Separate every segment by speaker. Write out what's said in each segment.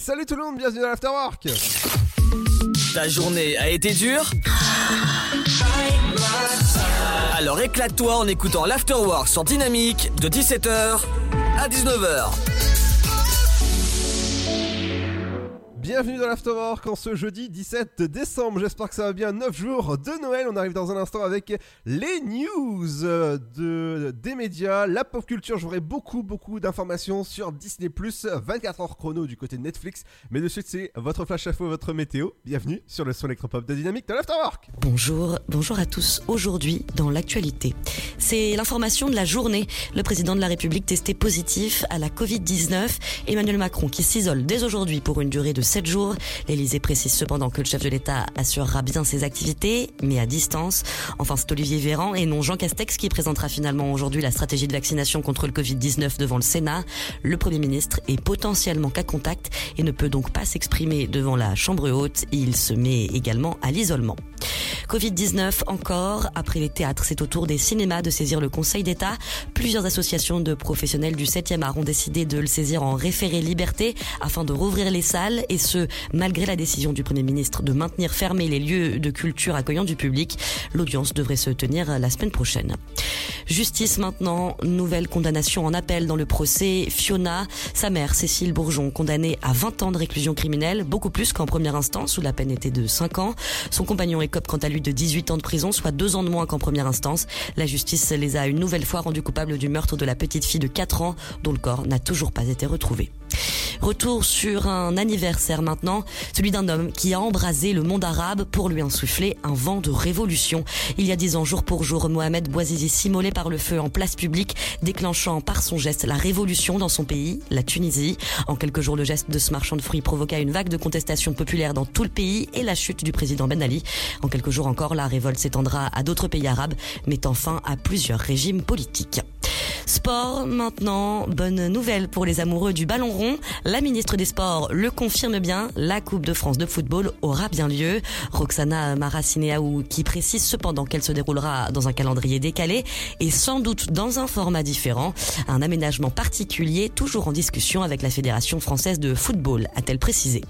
Speaker 1: salut tout le monde, bienvenue dans l'Afterwork
Speaker 2: Ta journée a été dure Alors éclate-toi en écoutant l'Afterwork sur Dynamique de 17h à 19h.
Speaker 1: Bienvenue dans l'Afterwork en ce jeudi 17 décembre. J'espère que ça va bien. 9 jours de Noël. On arrive dans un instant avec les news de, des médias, la pop culture. J'aurai beaucoup, beaucoup d'informations sur Disney+, 24 heures chrono du côté de Netflix. Mais de suite, c'est votre flash info, votre météo. Bienvenue sur le son électropop de Dynamique de l'Afterwork.
Speaker 3: Bonjour, bonjour à tous. Aujourd'hui, dans l'actualité, c'est l'information de la journée. Le président de la République testé positif à la Covid-19. Emmanuel Macron qui s'isole dès aujourd'hui pour une durée de 7 jours. L'Elysée précise cependant que le chef de l'État assurera bien ses activités, mais à distance. Enfin, c'est Olivier Véran et non Jean Castex qui présentera finalement aujourd'hui la stratégie de vaccination contre le Covid-19 devant le Sénat. Le Premier ministre est potentiellement cas contact et ne peut donc pas s'exprimer devant la Chambre haute. Il se met également à l'isolement. Covid-19 encore. Après les théâtres, c'est au tour des cinémas de saisir le Conseil d'État. Plusieurs associations de professionnels du 7e art ont décidé de le saisir en référé liberté afin de rouvrir les salles et ce, malgré la décision du Premier ministre de maintenir fermés les lieux de culture accueillant du public. L'audience devrait se tenir la semaine prochaine. Justice maintenant, nouvelle condamnation en appel dans le procès Fiona, sa mère Cécile Bourgeon, condamnée à 20 ans de réclusion criminelle, beaucoup plus qu'en première instance où la peine était de 5 ans. Son compagnon écope quant à lui de 18 ans de prison, soit 2 ans de moins qu'en première instance. La justice les a une nouvelle fois rendus coupables du meurtre de la petite fille de 4 ans dont le corps n'a toujours pas été retrouvé. Retour sur un anniversaire maintenant, celui d'un homme qui a embrasé le monde arabe pour lui insuffler un vent de révolution. Il y a dix ans, jour pour jour, Mohamed Bouazizi s'immolait par le feu en place publique, déclenchant par son geste la révolution dans son pays, la Tunisie. En quelques jours, le geste de ce marchand de fruits provoqua une vague de contestation populaire dans tout le pays et la chute du président Ben Ali. En quelques jours encore, la révolte s'étendra à d'autres pays arabes, mettant fin à plusieurs régimes politiques. Sport maintenant, bonne nouvelle pour les amoureux du ballon rond. La ministre des Sports le confirme bien, la Coupe de France de football aura bien lieu. Roxana Maracineaou qui précise cependant qu'elle se déroulera dans un calendrier décalé et sans doute dans un format différent. Un aménagement particulier toujours en discussion avec la Fédération française de football, a-t-elle précisé.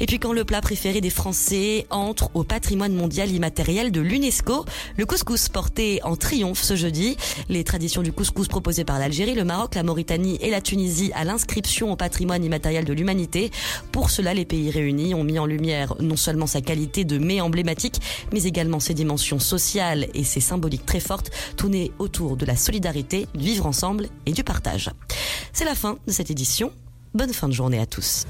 Speaker 3: Et puis quand le plat préféré des Français entre au patrimoine mondial immatériel de l'UNESCO, le couscous porté en triomphe ce jeudi. Les traditions du couscous proposées par l'Algérie, le Maroc, la Mauritanie et la Tunisie à l'inscription au patrimoine immatériel de l'humanité. Pour cela, les pays réunis ont mis en lumière non seulement sa qualité de mets emblématique, mais également ses dimensions sociales et ses symboliques très fortes, tournées autour de la solidarité, du vivre ensemble et du partage. C'est la fin de cette édition. Bonne fin de journée à tous.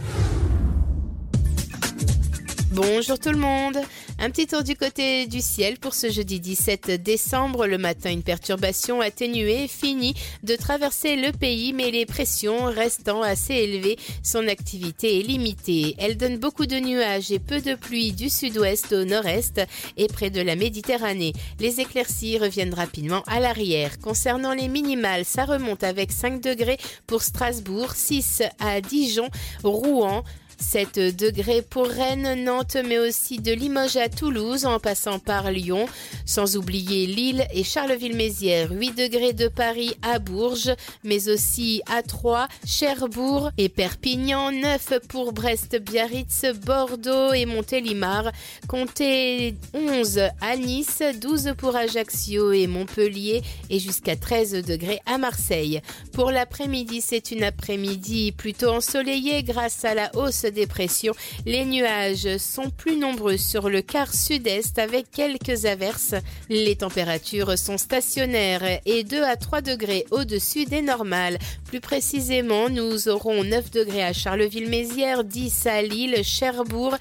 Speaker 4: Bonjour tout le monde. Un petit tour du côté du ciel pour ce jeudi 17 décembre. Le matin, une perturbation atténuée finit de traverser le pays, mais les pressions restant assez élevées, son activité est limitée. Elle donne beaucoup de nuages et peu de pluie du sud-ouest au nord-est et près de la Méditerranée. Les éclaircies reviennent rapidement à l'arrière. Concernant les minimales, ça remonte avec 5 degrés pour Strasbourg, 6 à Dijon, Rouen, 7 degrés pour Rennes, Nantes, mais aussi de Limoges à Toulouse en passant par Lyon, sans oublier Lille et Charleville-Mézières. 8 degrés de Paris à Bourges, mais aussi à Troyes, Cherbourg et Perpignan. 9 pour Brest, Biarritz, Bordeaux et Montélimar. Comptez 11 à Nice, 12 pour Ajaccio et Montpellier et jusqu'à 13 degrés à Marseille. Pour l'après-midi, c'est une après-midi plutôt ensoleillée grâce à la hausse des pressions. Les nuages sont plus nombreux sur le quart sud-est avec quelques averses. Les températures sont stationnaires et 2 à 3 degrés au-dessus des normales. Plus précisément, nous aurons 9 degrés à Charleville-Mézières, 10 à Lille, Cherbourg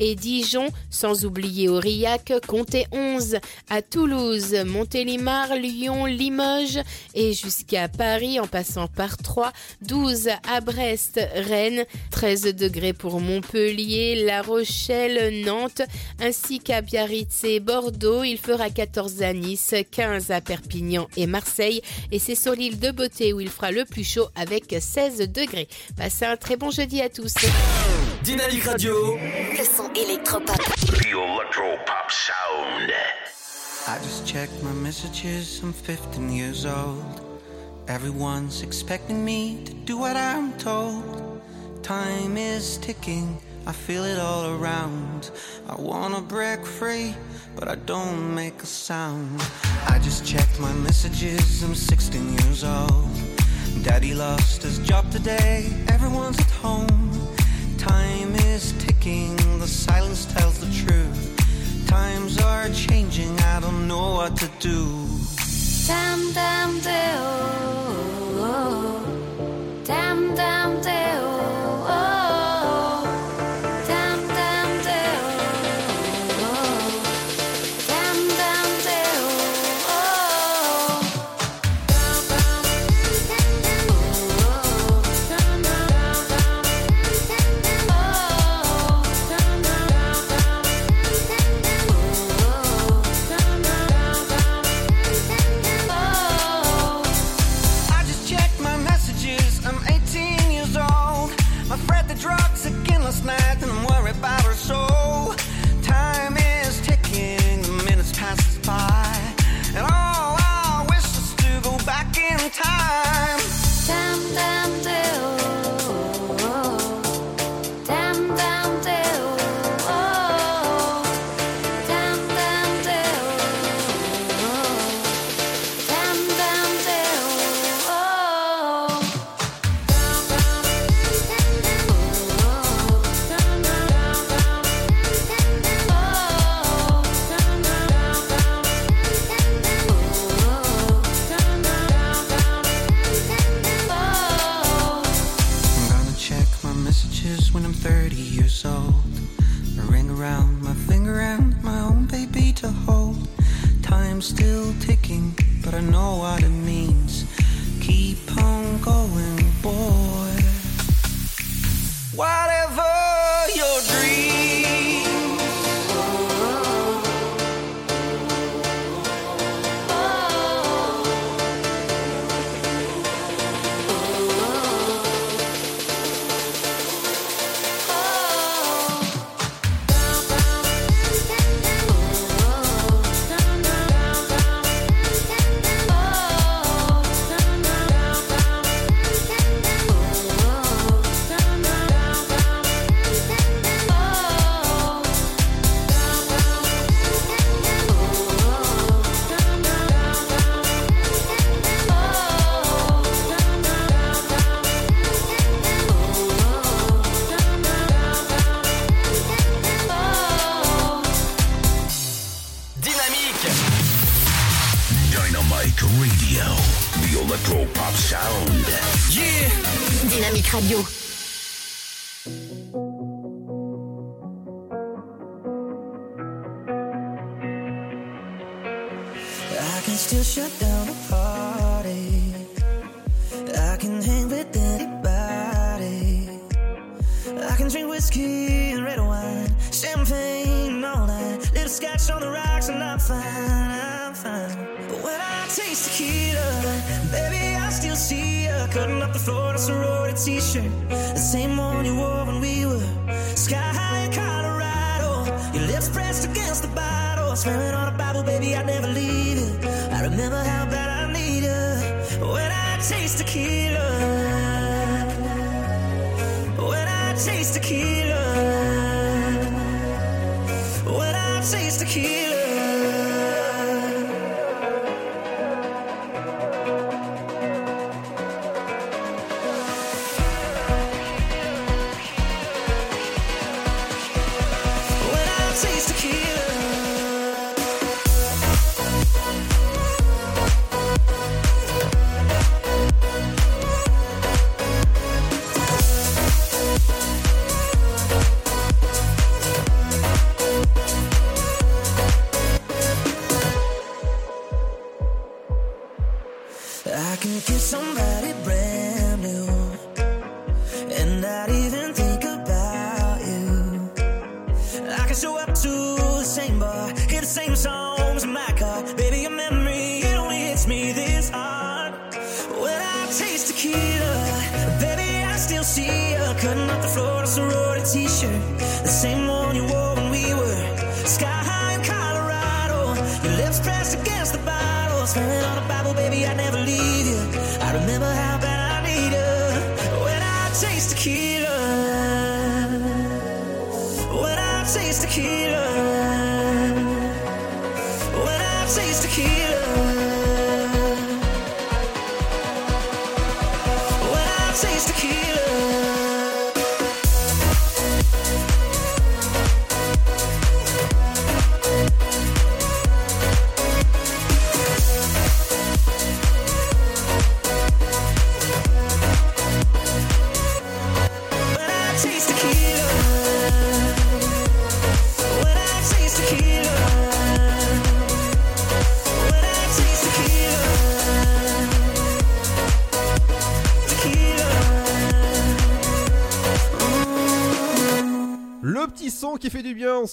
Speaker 4: et Dijon, sans oublier Aurillac, comptez 11 à Toulouse, Montélimar, Lyon, Limoges et jusqu'à Paris en passant par 3, 12 à Brest, Rennes, 13 degrés pour Montpellier, La Rochelle, Nantes, ainsi qu'à Biarritz et Bordeaux. Il fera 14 à Nice, 15 à Perpignan et Marseille. Et c'est sur l'île de Beauté où il fera le plus chaud avec 16 degrés. Passez un très bon jeudi à tous.
Speaker 2: Dynamique Radio.
Speaker 3: Le son électropop.
Speaker 5: The Electropop Sound.
Speaker 6: I just checked my messages, I'm 15 years old. Everyone's expecting me to do what I'm told. Time is ticking, I feel it all around. I wanna break free, but I don't make a sound. I just checked my messages, I'm 16 years old. Daddy lost his job today, everyone's at home. Time is ticking, the silence tells the truth. Times are changing, I don't know what to do.
Speaker 7: Damn, damn, deo. Damn, damn,
Speaker 6: deo. time's still ticking, but I know what it means. Keep on going, boy. Whatever.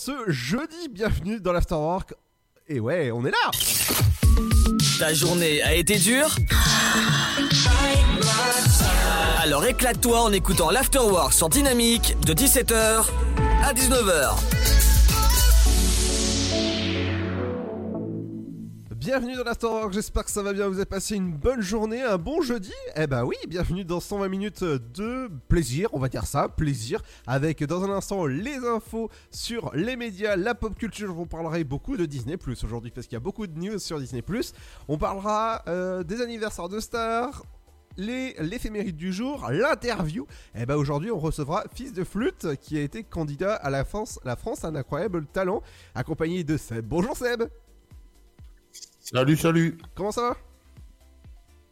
Speaker 1: Ce jeudi. Bienvenue dans l'Afterwork. Et ouais, on est là
Speaker 8: Ta journée a été dure Alors éclate-toi en écoutant l'Afterwork sur Dynamique de 17h à 19h.
Speaker 1: Bienvenue dans l'Afterwork, j'espère que ça va bien, vous avez passé une bonne journée, un bon jeudi Eh bah oui, bienvenue dans 120 minutes de plaisir, on va dire ça, plaisir, avec dans un instant les infos sur les médias, la pop culture, vous parlerai beaucoup de Disney Plus aujourd'hui parce qu'il y a beaucoup de news sur Disney Plus. On parlera euh, des anniversaires de stars, les l'éphéméride du jour, l'interview. Et bah aujourd'hui on recevra Fils de Flûte qui a été candidat à la France, la France un incroyable talent, accompagné de Seb. Bonjour Seb,
Speaker 9: Salut, salut.
Speaker 1: comment ça va?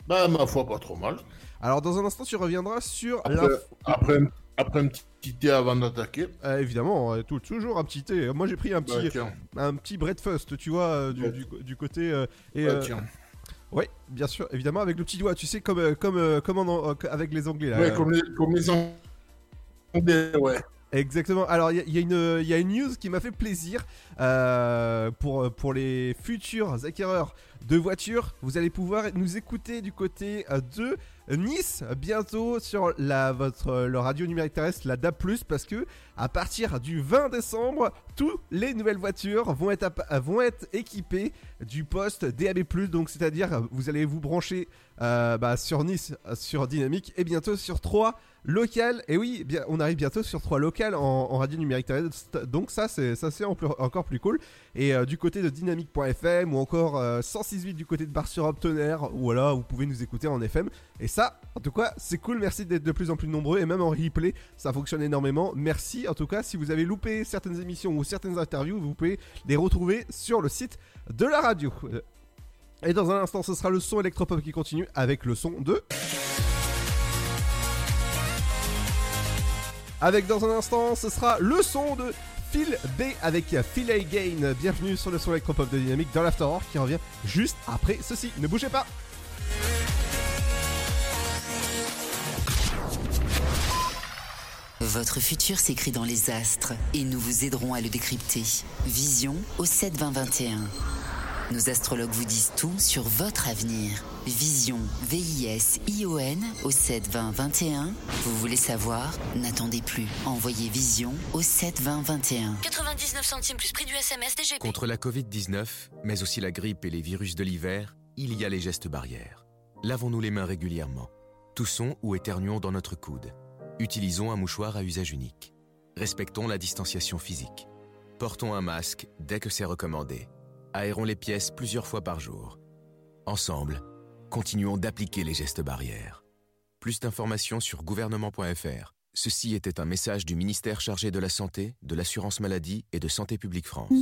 Speaker 9: Bah, ma foi, pas trop mal.
Speaker 1: Alors dans un instant tu reviendras sur
Speaker 9: Après, après, après un petit thé avant d'attaquer.
Speaker 1: Euh, évidemment, euh, tout- toujours un petit thé. Moi j'ai pris un
Speaker 9: Bah,
Speaker 1: petit,
Speaker 9: tiens.
Speaker 1: un petit breakfast, tu vois, euh, du,
Speaker 9: Ouais.
Speaker 1: du- du côté. euh, et,
Speaker 9: Bah, tiens.
Speaker 1: ouais, bien sûr, évidemment avec le petit doigt, tu sais comme comme comme en- avec les Anglais là.
Speaker 9: Ouais, comme les, comme les Anglais, ouais.
Speaker 1: Exactement. Alors, il y, y a une- news qui m'a fait plaisir euh, pour, pour les futurs acquéreurs de voitures. Vous allez pouvoir nous écouter du côté euh, de Nice bientôt sur la, votre, le radio numérique terrestre, la DAB+, parce que à partir du 20 décembre, toutes les nouvelles voitures vont être, vont être équipées du poste DAB+, donc c'est-à-dire vous allez vous brancher euh, bah, sur Nice, euh, sur Dynamique, et bientôt sur 3 locales. Et oui, on arrive bientôt sur 3 locales en, radio numérique donc ça c'est ça c'est encore plus cool. Et euh, du côté de dynamique.fm ou encore euh, 106.8 du côté de Bar-sur-Aube Tonnerre, ou voilà, vous pouvez nous écouter en FM. Et ça, en tout cas, c'est cool, merci d'être de plus en plus nombreux, et même en replay, ça fonctionne énormément. Merci en tout cas, si vous avez loupé certaines émissions ou certaines interviews, vous pouvez les retrouver sur le site de la radio. Et dans un instant, ce sera le son électropop qui continue avec le son de... Avec dans un instant, ce sera le son de Phil B avec Phil A. Gain. Bienvenue sur le son électropop de Dynamique dans l'Afterwork qui revient juste après ceci. Ne bougez pas
Speaker 10: Votre futur s'écrit dans les astres et nous vous aiderons à le décrypter. Vision au 72021. Nos astrologues vous disent tout sur votre avenir. Vision, V-I-S-I-O-N au 72021. Vous voulez savoir? N'attendez plus. Envoyez Vision au 72021.
Speaker 11: 99 centimes plus prix du SMS DGP.
Speaker 12: Contre la Covid-19, mais aussi la grippe et les virus de l'hiver, il y a les gestes barrières. Lavons-nous les mains régulièrement. Toussons ou éternuons dans notre coude. Utilisons un mouchoir à usage unique. Respectons la distanciation physique. Portons un masque dès que c'est recommandé. Aérons les pièces plusieurs fois par jour. Ensemble, continuons d'appliquer les gestes barrières. Plus d'informations sur gouvernement.fr. Ceci était un message du ministère chargé de la Santé, de l'Assurance Maladie et de Santé publique France.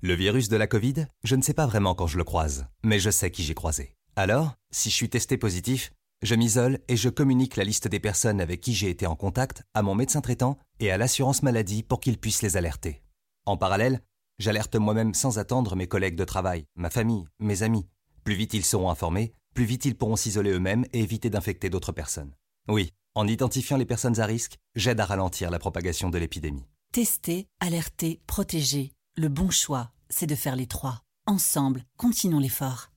Speaker 13: Le virus de la Covid, je ne sais pas vraiment quand je le croise, mais je sais qui j'ai croisé. Alors, si je suis testé positif, je m'isole et je communique la liste des personnes avec qui j'ai été en contact à mon médecin traitant et à l'assurance maladie pour qu'ils puissent les alerter. En parallèle, j'alerte moi-même sans attendre mes collègues de travail, ma famille, mes amis. Plus vite ils seront informés, plus vite ils pourront s'isoler eux-mêmes et éviter d'infecter d'autres personnes. Oui, en identifiant les personnes à risque, j'aide à ralentir la propagation de l'épidémie.
Speaker 14: Tester, alerter, protéger. Le bon choix, c'est de faire les trois. Ensemble, continuons l'effort.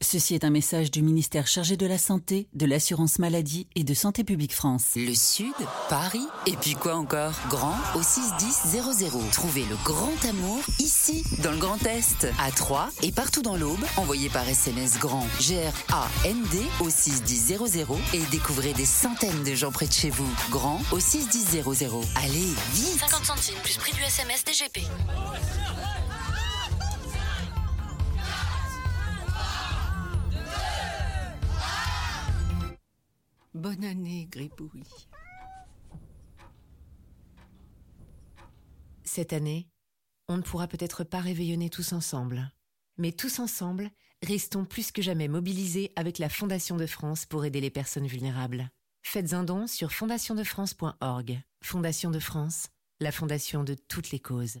Speaker 14: Ceci est un message du ministère chargé de la Santé, de l'Assurance Maladie et de Santé Publique France.
Speaker 15: Le Sud, Paris, et puis quoi encore? Grand au 61000. Trouvez le grand amour ici, dans le Grand Est, à Troyes et partout dans l'Aube. Envoyez par SMS grand G-R-A-N-D au 61000 et découvrez des centaines de gens près de chez vous. Grand au 61000. Allez, vite
Speaker 11: 50 centimes plus prix du SMS DGP.
Speaker 14: Bonne année, Gribouille.
Speaker 16: Cette année, on ne pourra peut-être pas réveillonner tous ensemble. Mais tous ensemble, restons plus que jamais mobilisés avec la Fondation de France pour aider les personnes vulnérables. Faites un don sur fondationdefrance.org. Fondation de France, la fondation de toutes les causes.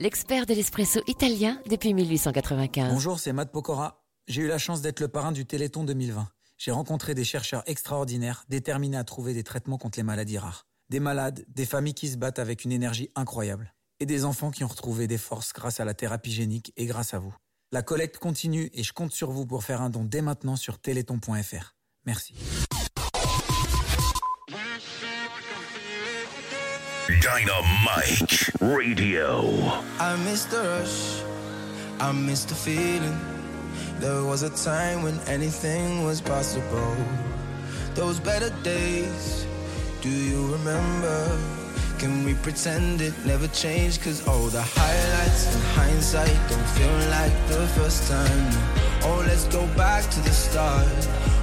Speaker 17: l'expert de l'espresso italien depuis 1895.
Speaker 10: Bonjour, c'est Matt Pokora. J'ai eu la chance d'être le parrain du Téléthon 2020. J'ai rencontré des chercheurs extraordinaires, déterminés à trouver des traitements contre les maladies rares. Des malades, des familles qui se battent avec une énergie incroyable. Et des enfants qui ont retrouvé des forces grâce à la thérapie génique et grâce à vous. La collecte continue et je compte sur vous pour faire un don dès maintenant sur téléthon.fr. Merci.
Speaker 18: Dynamite Radio.
Speaker 5: I miss the rush, I miss the feeling. There was a time when anything was possible. Those better days, do you remember? Can we pretend it never changed? Cause all the highlights in hindsight don't feel like the first time. Oh, let's go back to the start.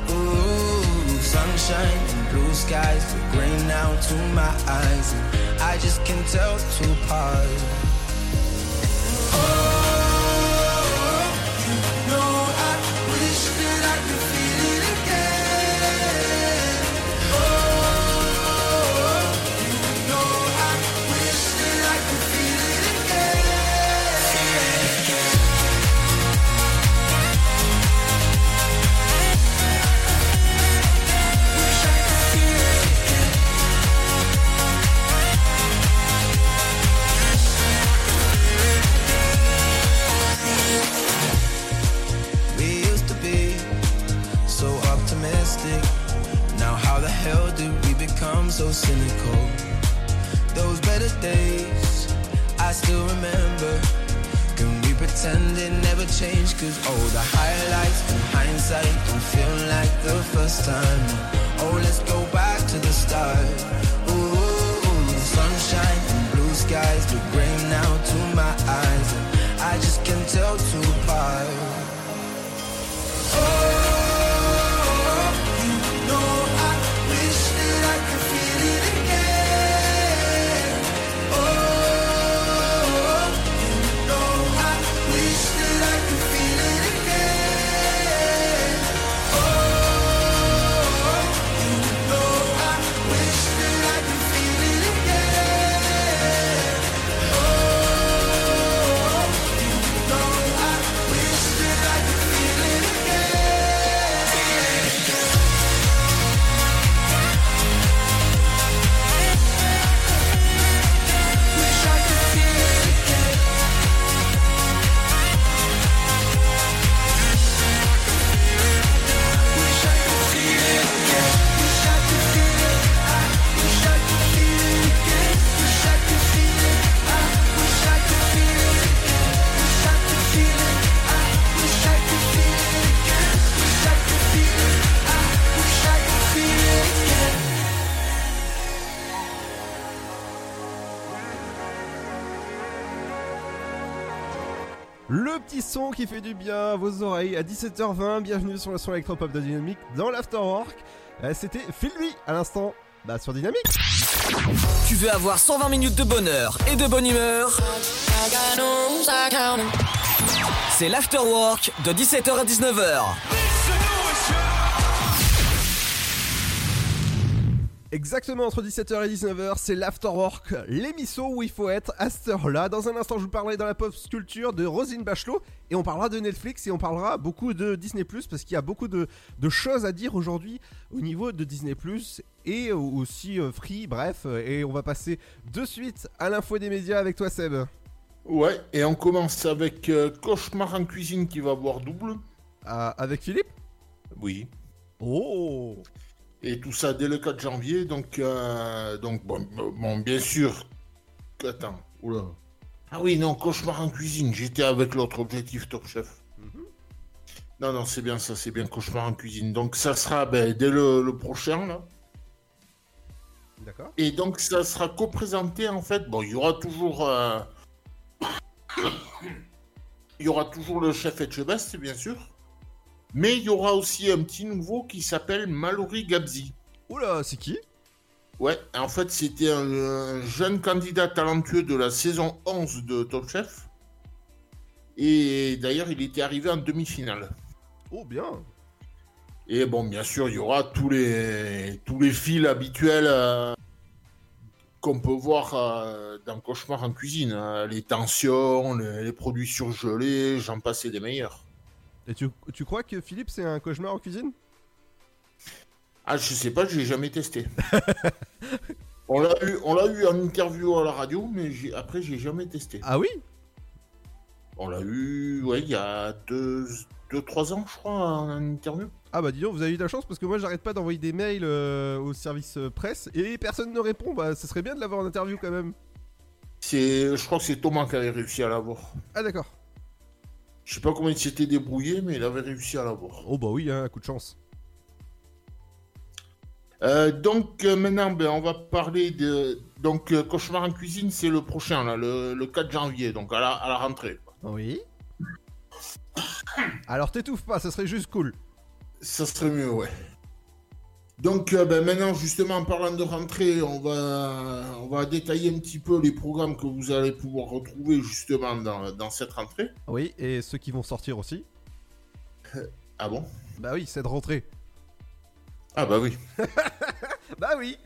Speaker 5: Ooh, sunshine and blue skies look gray now to my eyes. And I just can't tell two apart. No, oh. Cynical? Those better days, I still remember. Can we pretend it never changed? Cause all the highlights in hindsight don't feel like the first time. Oh, let's go back to the start. Ooh, sunshine and blue skies look gray now to my eyes. And I just can't tell two apart.
Speaker 1: Le oh. Qui fait du bien à vos oreilles à 17h20. Bienvenue sur le son électropop de Dynamique dans l'Afterwork. Euh, C'était Phil lui à l'instant bah, sur Dynamique.
Speaker 8: Tu veux avoir 120 minutes de bonheur et de bonne humeur? C'est l'Afterwork de 17h à 19h.
Speaker 1: Exactement, entre 17h et 19h, c'est l'Afterwork, l'émission où il faut être à cette heure-là. Dans un instant, je vous parlerai dans la pop culture de Rosine Bachelot et on parlera de Netflix et on parlera beaucoup de Disney Plus parce qu'il y a beaucoup de, de choses à dire aujourd'hui au niveau de Disney Plus et aussi euh, Free, bref. Et on va passer de suite à l'info des médias avec toi, Seb.
Speaker 9: Ouais, et on commence avec euh, Cauchemar en cuisine qui va boire double.
Speaker 1: Ah, avec Philippe?
Speaker 9: Oui.
Speaker 1: Oh
Speaker 9: Et tout ça dès le 4 janvier, donc, euh, donc bon, bon, bien sûr. Attends, oula. Ah oui, non, Cauchemar en cuisine, j'étais avec l'autre objectif Top Chef. Non, non, c'est bien ça, c'est bien Cauchemar en cuisine. Donc ça sera ben, dès le, le prochain, là.
Speaker 1: D'accord.
Speaker 9: Et donc ça sera co-présenté en fait. Bon, il y aura toujours. euh, il y aura toujours le chef Etchebest, bien sûr. Mais il y aura aussi un petit nouveau qui s'appelle Mallory Gabzi.
Speaker 1: Oula, c'est qui?
Speaker 9: Ouais, en fait, c'était un, un jeune candidat talentueux de la saison 11 de Top Chef. Et d'ailleurs, il était arrivé en demi-finale.
Speaker 1: Oh, bien
Speaker 9: Et bon, bien sûr, il y aura tous les, tous les fils habituels euh, qu'on peut voir euh, dans Cauchemar en cuisine. hein. Les tensions, les, les produits surgelés, j'en passe et des meilleurs.
Speaker 1: Et tu, tu crois que Philippe c'est un cauchemar en cuisine?
Speaker 9: Ah, je sais pas, j'ai jamais testé. on l'a eu, on l'a eu en interview à la radio, mais j'ai- après, j'ai jamais testé.
Speaker 1: Ah oui?
Speaker 9: On l'a eu, ouais, il y a 2-3 ans, je crois, en interview.
Speaker 1: Ah bah dis donc, vous avez eu de la chance parce que moi j'arrête pas d'envoyer des mails euh, au service euh, presse et personne ne répond. Bah ce serait bien de l'avoir en interview quand même.
Speaker 9: C'est, je crois que c'est Thomas qui avait réussi à l'avoir.
Speaker 1: Ah d'accord.
Speaker 9: Je sais pas comment il s'était débrouillé, mais il avait réussi à l'avoir.
Speaker 1: Oh bah oui, hein, un coup de chance.
Speaker 9: Euh, donc euh, maintenant, ben, on va parler de donc euh, cauchemar en cuisine, c'est le prochain là, le, le 4 janvier, donc à la, à la rentrée.
Speaker 1: Oui. Alors t'étouffes pas, ça serait juste cool.
Speaker 9: Ça serait mieux, ouais. Donc euh, ben, maintenant, justement, en parlant de rentrée, on va on va détailler un petit peu les programmes que vous allez pouvoir retrouver justement dans, dans cette rentrée.
Speaker 1: Oui, et ceux qui vont sortir aussi.
Speaker 9: Ah bon?
Speaker 1: Bah oui, c'est de rentrer.
Speaker 9: Ah bah oui.
Speaker 1: Bah oui.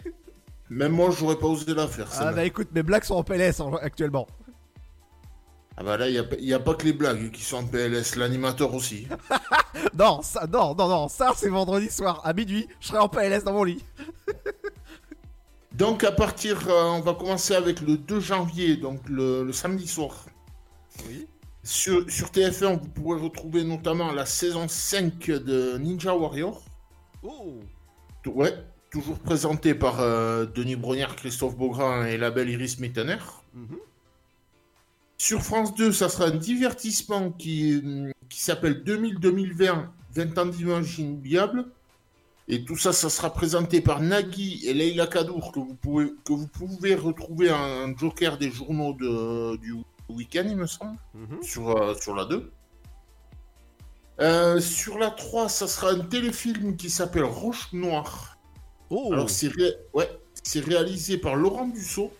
Speaker 9: Même moi, j'aurais pas osé la faire.
Speaker 1: Ah bah écoute, mes blagues sont en PLS en- actuellement.
Speaker 9: Ah bah là, il n'y a, pas que les blagues qui sont en PLS, l'animateur aussi.
Speaker 1: Non, ça, non, non, non, ça c'est vendredi soir à minuit. Je serai en PLS dans mon lit.
Speaker 9: Donc à partir, euh, on va commencer avec le 2 janvier, donc le, le samedi soir.
Speaker 1: Oui.
Speaker 9: Sur, sur TF1, vous pourrez retrouver notamment la saison 5 de Ninja Warrior.
Speaker 1: Oh.
Speaker 9: Ouais, toujours présenté par euh, Denis Brognard, Christophe Beaugrand et la belle Iris Mittener.
Speaker 1: Mhm.
Speaker 9: Sur France 2, ça sera un divertissement qui, qui s'appelle 2000-2020, 20 ans d'images inoubliables. Et tout ça, ça sera présenté par Nagui et Leila Kadour, que vous pouvez, que vous pouvez retrouver en joker des journaux de, du week-end, il me semble,
Speaker 1: Mhm.
Speaker 9: sur, euh, sur la 2. Euh, sur la 3, ça sera un téléfilm qui s'appelle Roche Noire.
Speaker 1: Oh.
Speaker 9: Alors, c'est ré- ouais, c'est réalisé par Laurent Dussault.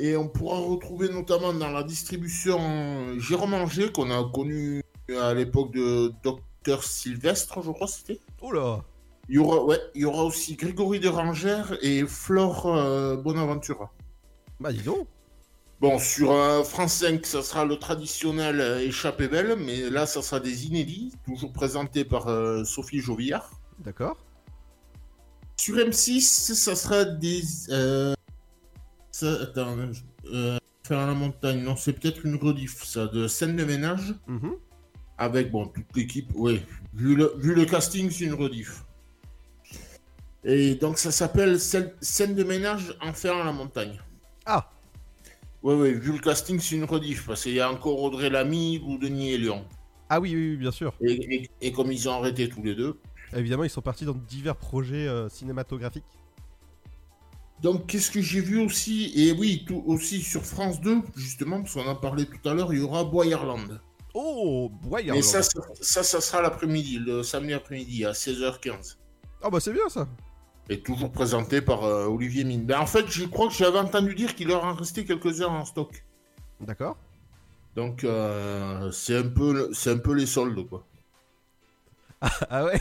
Speaker 9: Et on pourra retrouver notamment dans la distribution Jérôme Anger, qu'on a connu à l'époque de Docteur Sylvestre, je crois c'était.
Speaker 1: Oh là.
Speaker 9: Il y aura, ouais, il y aura aussi Grégory de Rangère et Flore euh, Bonaventura.
Speaker 1: Bah dis donc.
Speaker 9: Bon, sur euh, France 5, ça sera le traditionnel euh, Échappée Belle, mais là, ça sera des inédits, toujours présentés par euh, Sophie Jovillard.
Speaker 1: D'accord.
Speaker 9: Sur M6, ça sera des. Ça, attends, euh, faire la montagne, non, c'est peut-être une rediff, ça, de scène de ménage.
Speaker 1: Mhm.
Speaker 9: Avec, bon, toute l'équipe, oui. Vu le, vu le casting, c'est une rediff. Et donc, ça s'appelle scène, scène de ménage en fer à la montagne.
Speaker 1: Ah.
Speaker 9: Oui, oui, vu le casting, c'est une rediff, parce qu'il y a encore Audrey Lamy ou Denis et Lyon.
Speaker 1: Ah oui, oui, oui, bien sûr.
Speaker 9: Et, et- et comme ils ont arrêté tous les deux.
Speaker 1: Évidemment, ils sont partis dans divers projets euh, cinématographiques.
Speaker 9: Donc, qu'est-ce que j'ai vu aussi? Et oui, tout, aussi sur France 2, justement, parce qu'on en parlait tout à l'heure, il y aura Boyerland.
Speaker 1: Oh, Boyerland.
Speaker 9: Mais ça, ça, ça, ça sera l'après-midi, le samedi après-midi, à 16h15.
Speaker 1: Ah bah c'est bien ça.
Speaker 9: Et toujours présenté par euh, Olivier Mine. Ben, en fait, je crois que j'avais entendu dire qu'il leur en restait quelques heures en stock.
Speaker 1: D'accord.
Speaker 9: Donc, euh, c'est un, peu le- c'est un peu les soldes, quoi.
Speaker 1: Ah ouais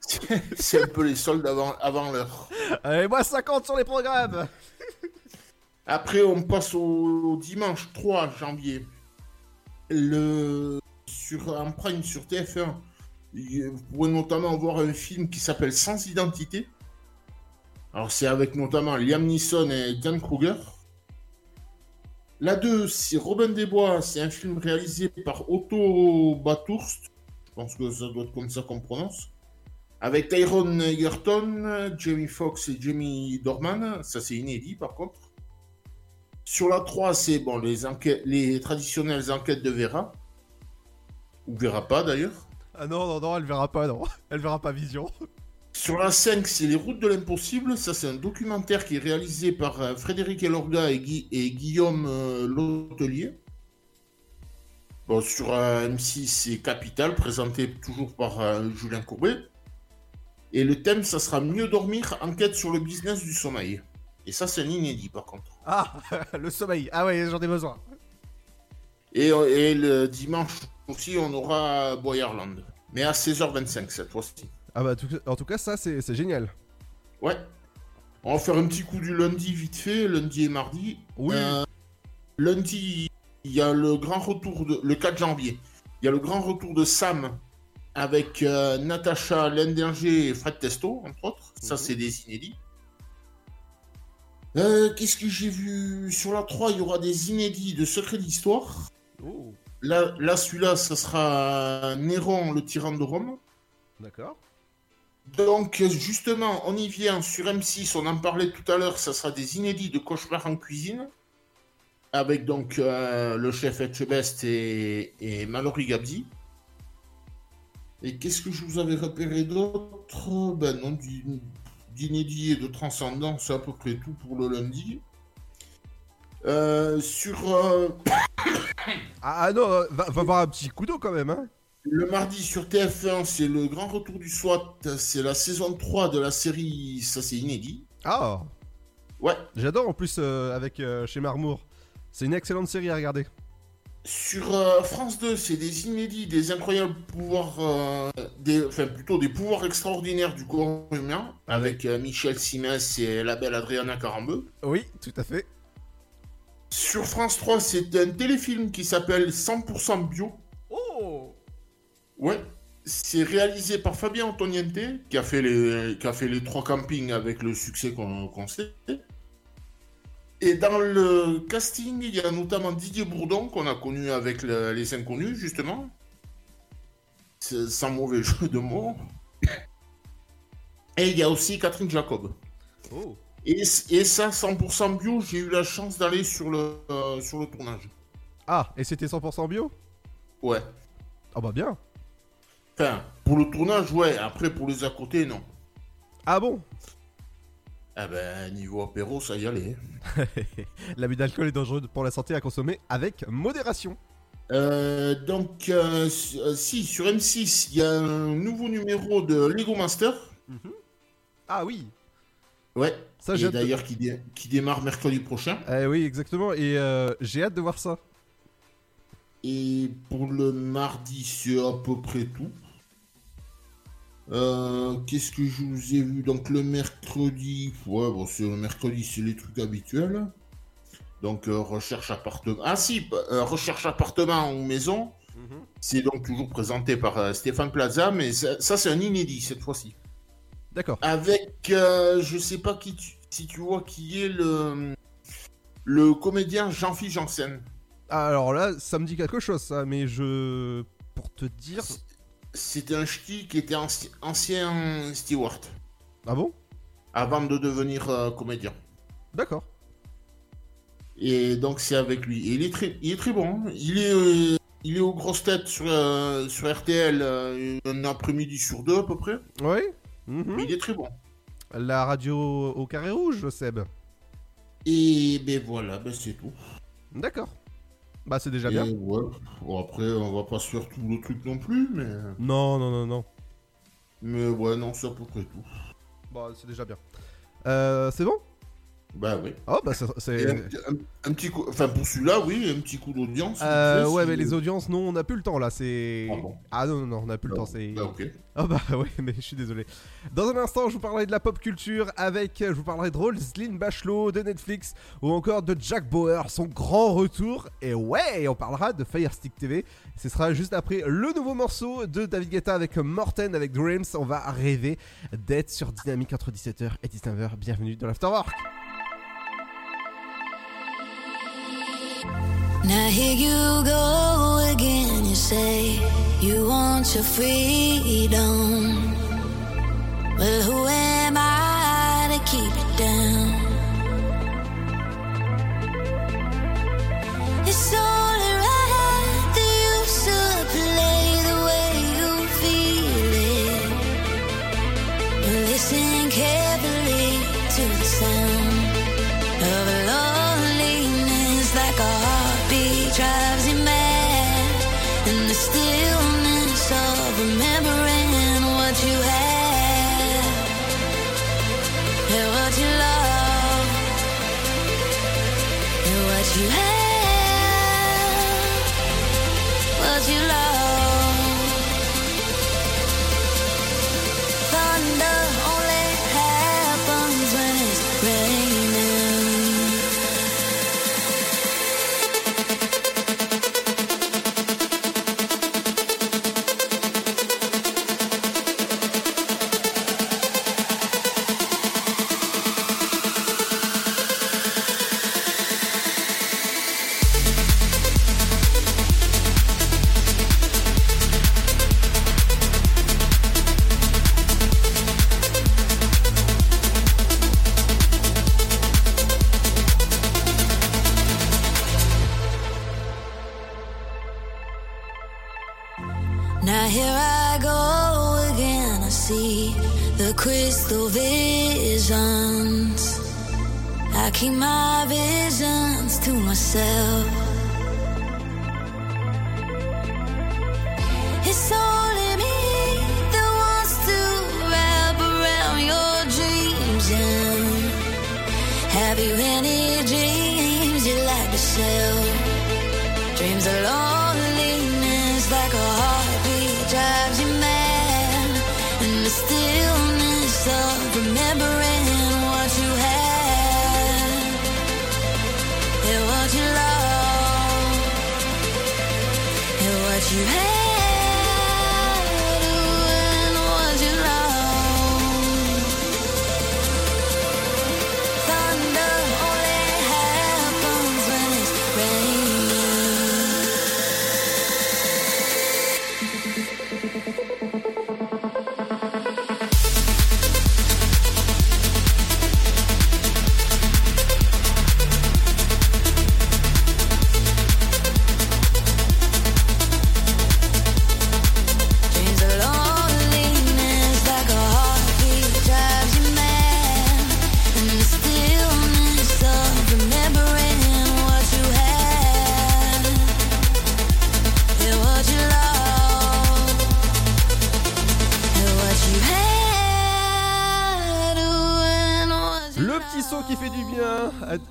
Speaker 9: C'est un peu les soldes avant, avant l'heure.
Speaker 1: Allez, moi 50 sur les programmes
Speaker 9: Après, on passe au, au dimanche 3 janvier. Le, sur, en prime sur TF1, il- vous pourrez notamment voir un film qui s'appelle Sans identité. Alors, c'est avec notamment Liam Neeson et Diane Kruger. La 2, c'est Robin des Bois. C'est un film réalisé par Otto Bathurst. Je pense que ça doit être comme ça qu'on prononce. Avec Tyrone Egerton, Jamie Foxx et Jamie Dorman. Ça, c'est inédit par contre. Sur la 3, c'est bon, les, enquêtes, les traditionnelles enquêtes de Vera. Ou Vera pas d'ailleurs.
Speaker 1: Ah non, non, non, elle verra pas, non. Elle verra pas Vision.
Speaker 9: Sur la 5, c'est Les Routes de l'Impossible. Ça, c'est un documentaire qui est réalisé par euh, Frédéric Elorga et, Guy- et Guillaume euh, Lotelier. Bon, sur euh, M6, c'est Capital, présenté toujours par euh, Julien Courbet. Et le thème, ça sera Mieux dormir, enquête sur le business du sommeil. Et ça, c'est un inédit, par contre.
Speaker 1: Ah, le sommeil. Ah ouais, j'en ai besoin.
Speaker 9: Et, et le dimanche aussi, on aura Boyerland. Mais à 16h25 cette fois-ci.
Speaker 1: Ah bah, en tout cas, ça, c'est c'est génial.
Speaker 9: Ouais. On va faire un petit coup du lundi vite fait, lundi et mardi.
Speaker 1: Oui.
Speaker 9: Euh, lundi, il y a le grand retour de. Le 4 janvier. Il y a le grand retour de Sam avec euh, Natacha Lendinger et Fred Testo, entre autres. Ça, c'est des inédits. Euh, Qu'est-ce que j'ai vu Sur la 3, il y aura des inédits de Secrets d'Histoire.
Speaker 1: Oh.
Speaker 9: Là, là celui-là, ça sera Néron, le tyran de Rome.
Speaker 1: D'accord.
Speaker 9: Donc, justement, on y vient sur M6, on en parlait tout à l'heure, ça sera des inédits de Cauchemar en cuisine, avec donc euh, le chef Etchebest et, et Mallory Gabzi. Et qu'est-ce que je vous avais repéré d'autre? Ben non, d'in- d'inédits et de transcendants, c'est à peu près tout pour le lundi. Euh, sur euh,
Speaker 1: Ah, ah non, va, va voir un petit coup d'eau quand même, hein.
Speaker 9: Le mardi sur TF1, c'est le grand retour du SWAT. C'est la saison 3 de la série. Ça, c'est inédit.
Speaker 1: Ah
Speaker 9: Ouais.
Speaker 1: J'adore en plus euh, avec chez Marmour. C'est une excellente série à regarder.
Speaker 9: Sur euh, France 2, c'est des inédits, des incroyables pouvoirs. euh, des, enfin, plutôt des pouvoirs extraordinaires du corps humain. Avec euh, Michel Simès et la belle Adriana Carambeu.
Speaker 1: Oui, tout à fait.
Speaker 9: Sur France 3, c'est un téléfilm qui s'appelle 100% bio.
Speaker 1: Oh
Speaker 9: Ouais. C'est réalisé par Fabien Antoniente, qui a fait les, qui a fait les trois campings avec le succès qu'on qu'on sait. Et dans le casting, il y a notamment Didier Bourdon, qu'on a connu avec le- Les Inconnus, justement. Sans mauvais jeu de mots. Et il y a aussi Catherine Jacob.
Speaker 1: Oh.
Speaker 9: Et, et ça, 100% bio, j'ai eu la chance d'aller sur le, euh, sur le tournage.
Speaker 1: Ah, et c'était 100% bio?
Speaker 9: Ouais.
Speaker 1: Ah bah bien.
Speaker 9: Enfin, pour le tournage, ouais. Après, pour les à côté, non.
Speaker 1: Ah bon?
Speaker 9: Ah ben, niveau apéro, ça y allait.
Speaker 1: L'abus d'alcool est dangereux pour la santé à consommer avec modération.
Speaker 9: Euh, donc, euh, euh, si, sur M6, il y a un nouveau numéro de Lego Master.
Speaker 1: Ah oui
Speaker 9: Ouais.
Speaker 1: Ça, j'ai
Speaker 9: d'ailleurs, qui, dé- qui démarre mercredi prochain.
Speaker 1: Eh oui, exactement. Et euh, j'ai hâte de voir ça.
Speaker 9: Et pour le mardi, c'est à peu près tout. Euh, Qu'est-ce que je vous ai vu Donc le mercredi, ouais, bon, c'est le mercredi, c'est les trucs habituels. Donc euh, recherche appartement. Ah si, euh, recherche appartement ou maison. C'est donc toujours présenté par Stéphane Plaza, mais ça, ça, c'est un inédit cette fois-ci.
Speaker 1: D'accord.
Speaker 9: Avec, je sais pas qui tu- si tu vois qui est le le comédien Jean-Philippe Janssen.
Speaker 1: Ah, alors là, ça me dit quelque chose, ça, mais je. Pour te dire.
Speaker 9: C'était un ch'ti qui était anci- ancien steward.
Speaker 1: Ah bon?
Speaker 9: Avant de devenir euh, comédien.
Speaker 1: D'accord.
Speaker 9: Et donc c'est avec lui. Et il est très, il est très bon. hein. Il est, euh, il est aux grosses têtes sur, euh, sur RTL euh, un après-midi sur deux à peu près.
Speaker 1: Oui
Speaker 9: Il est très bon.
Speaker 1: La radio au carré rouge, Seb.
Speaker 9: Et ben voilà, ben c'est tout.
Speaker 1: D'accord. Bah, c'est déjà
Speaker 9: Et
Speaker 1: bien.
Speaker 9: ouais. Bon, après, on va pas se faire tout le truc non plus, mais.
Speaker 1: Non, non, non, non.
Speaker 9: Mais ouais, non, c'est à peu près tout.
Speaker 1: Bon, c'est déjà bien. Euh, c'est bon?
Speaker 9: Bah oui.
Speaker 1: Oh, bah, c'est.
Speaker 9: Un, un- un petit coup, enfin pour celui-là, oui, un petit coup d'audience.
Speaker 1: Euh, ouais, mais les audiences, non, on n'a plus le temps là. C'est. Ah, non, non, non, on n'a plus le temps. C'est.
Speaker 9: Bah, ok.
Speaker 1: Ah bah ouais, mais je suis désolé. Dans un instant, je vous parlerai de la pop culture avec, je vous parlerai de Roselyne Bachelot de Netflix ou encore de Jack Bauer, son grand retour. Et ouais, on parlera de Firestick TV. Ce sera juste après le nouveau morceau de David Guetta avec Morten avec Dreams. On va rêver d'être sur Dynamique entre 17h et 19h. Bienvenue dans l'Afterwork.
Speaker 7: Now here you go again. You say you want your freedom. Well, who am I to keep it down?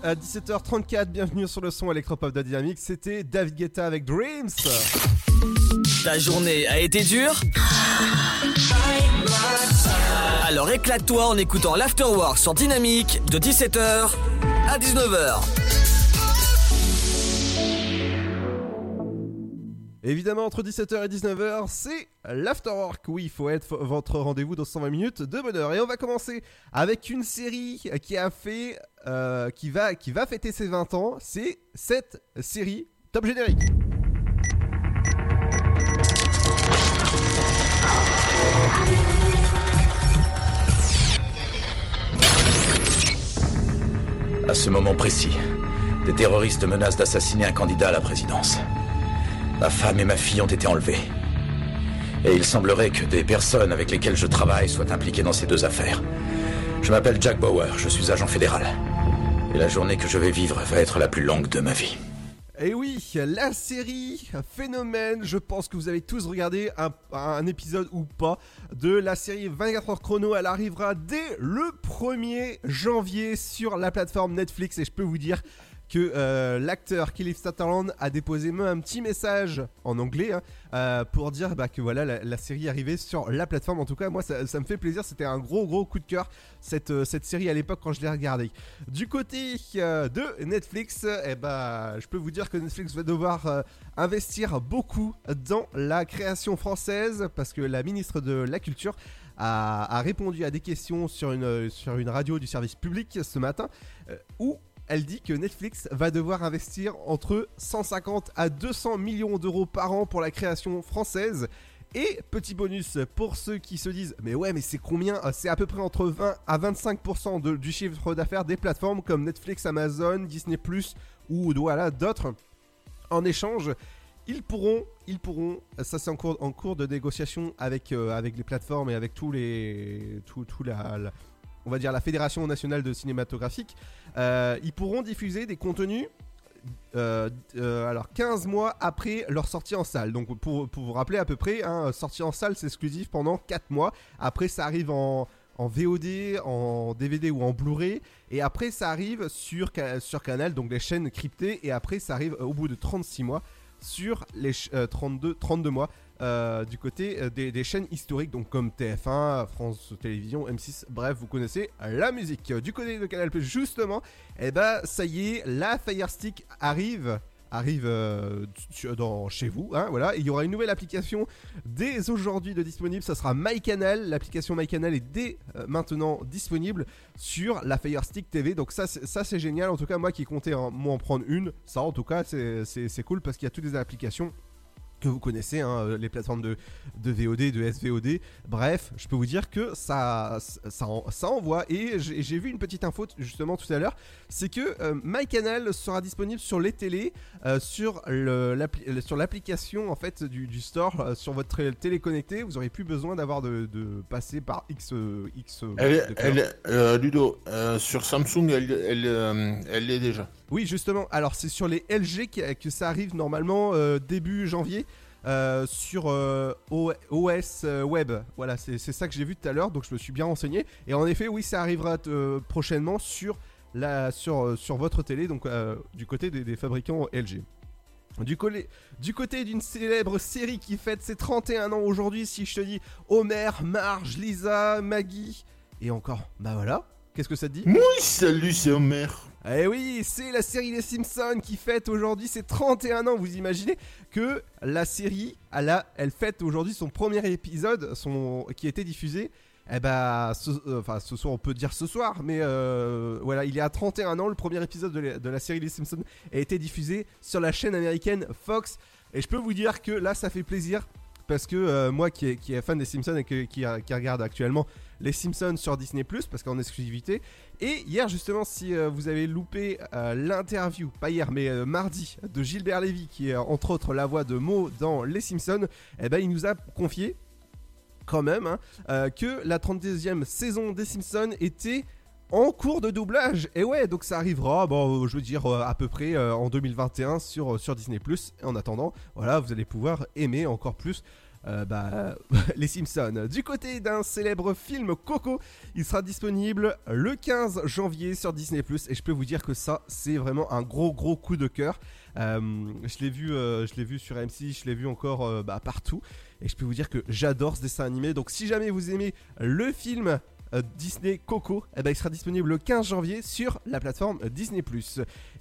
Speaker 1: À, à 17h34, bienvenue sur le son électropop de Dynamique, c'était David Guetta avec Dreams.
Speaker 2: Ta journée a été dure? Alors éclate-toi en écoutant l'Afterwork sur Dynamique de 17h à 19h.
Speaker 1: Évidemment, entre 17h et 19h, c'est l'Afterwork. Oui, il faut être votre rendez-vous dans 120 minutes de bonheur. Et on va commencer avec une série qui a fait, euh, qui va, qui va fêter ses 20 ans. C'est cette série Top Générique.
Speaker 18: À ce moment précis, des terroristes menacent d'assassiner un candidat à la présidence. Ma femme et ma fille ont été enlevées. Et il semblerait que des personnes avec lesquelles je travaille soient impliquées dans ces deux affaires. Je m'appelle Jack Bauer, je suis agent fédéral. Et la journée que je vais vivre va être la plus longue de ma vie.
Speaker 1: Et oui, la série phénomène, je pense que vous avez tous regardé un, un épisode ou pas de la série 24 heures chrono. Elle arrivera dès le 1er janvier sur la plateforme Netflix et je peux vous dire que euh, l'acteur Kiefer Sutherland a déposé même un petit message en anglais hein, euh, pour dire bah, que voilà la, la série arrivait sur la plateforme. En tout cas, moi ça, me fait plaisir. C'était un gros gros coup de cœur cette, euh, cette série à l'époque quand je l'ai regardée. Du côté de Netflix, eh bah, je peux vous dire que Netflix va devoir investir beaucoup dans la création française parce que la ministre de la Culture a, a répondu à des questions sur une, sur une radio du service public ce matin où elle dit que Netflix va devoir investir entre 150 à 200 millions d'euros par an pour la création française. Et petit bonus pour ceux qui se disent mais ouais mais c'est combien? C'est à peu près entre 20 à 25% de- du chiffre d'affaires des plateformes comme Netflix, Amazon, Disney ⁇ ou voilà d'autres. En échange, ils pourront, ils pourront, ça c'est en cours, de négociation avec, euh, avec les plateformes et avec tous les, tout, on va dire la Fédération nationale de cinématographique, euh, ils pourront diffuser des contenus. euh, euh, alors 15 mois après leur sortie en salle. Donc pour, vous rappeler à peu près, hein, sortie en salle c'est exclusif pendant 4 mois. Après ça arrive en, VOD, en DVD ou en Blu-ray. Et après ça arrive sur, Ca- sur Canal, donc les chaînes cryptées. Et après ça arrive euh, au bout de 36 mois sur les ch- euh, 32, 32 mois euh, du côté euh, des, chaînes historiques, donc comme TF1, France Télévisions, M6, bref, vous connaissez la musique. Du côté de Canal+, justement, eh ben, ça y est, la Fire Stick arrive arrive euh, dans, chez vous, hein, voilà, il y aura une nouvelle application dès aujourd'hui de disponible, ça sera MyCanal, l'application MyCanal est dès maintenant disponible sur la Fire Stick TV, donc ça ça c'est génial, en tout cas moi qui comptais en, moi en prendre une, ça en tout cas c'est cool parce qu'il y a toutes les applications que vous connaissez, hein, euh, les plateformes de, de VOD, de SVOD. Bref, je peux vous dire que ça, ça, en- ça envoie. Et j'ai vu une petite info justement tout à l'heure, c'est que euh, MyCanal sera disponible sur les télés, euh, sur le- l'appli- sur l'application en fait du, du store, euh, sur votre télé connectée. Vous aurez plus besoin d'avoir de, de passer par X X.
Speaker 9: Elle, elle, Ludo, sur Samsung, elle, elle, elle l'est déjà.
Speaker 1: Oui, justement. Alors, c'est sur les LG que, que ça arrive normalement euh, début janvier. Euh, sur euh, OS euh, Web, voilà, c'est ça que j'ai vu tout à l'heure, donc je me suis bien renseigné. Et en effet, oui, ça arrivera prochainement sur la, sur, sur votre télé, donc du côté des, fabricants LG. Du, du côté d'une célèbre série qui fête ses 31 ans aujourd'hui, si je te dis Homer, Marge, Lisa, Maggie, et encore, bah voilà, qu'est-ce que ça te dit?
Speaker 9: Oui, salut, c'est Homer.
Speaker 1: Eh oui, c'est la série Les Simpsons qui fête aujourd'hui ses 31 ans. Vous imaginez que la série, elle, fête aujourd'hui son premier épisode qui a été diffusé. Eh bah, enfin, ce soir, on peut dire ce soir, mais euh, voilà, il y a 31 ans, le premier épisode de la, de la série Les Simpsons a été diffusé sur la chaîne américaine Fox. Et je peux vous dire que là, ça fait plaisir parce que euh, moi qui est, fan des Simpsons et que- qui, regarde actuellement les Simpsons sur Disney ⁇ parce qu'en exclusivité, et hier justement si euh, vous avez loupé euh, l'interview, pas hier mais euh, mardi, de Gilbert Lévy qui est euh, entre autres la voix de Mo dans Les Simpsons, eh ben, il nous a confié quand même hein, euh, que la 32e saison des Simpsons était en cours de doublage. Et ouais, donc ça arrivera, je veux dire, euh, à peu près euh, en 2021 sur, sur Disney ⁇ En attendant, voilà, vous allez pouvoir aimer encore plus euh, bah, les Simpsons. Du côté d'un célèbre film Coco, il sera disponible le 15 janvier sur Disney ⁇ et je peux vous dire que ça, c'est vraiment un gros gros coup de cœur. Euh, je l'ai vu, euh, sur M6, je l'ai vu encore euh, bah, partout, et je peux vous dire que j'adore ce dessin animé. Donc si jamais vous aimez le film euh, Disney Coco, eh ben, sera disponible le 15 janvier sur la plateforme euh, Disney+.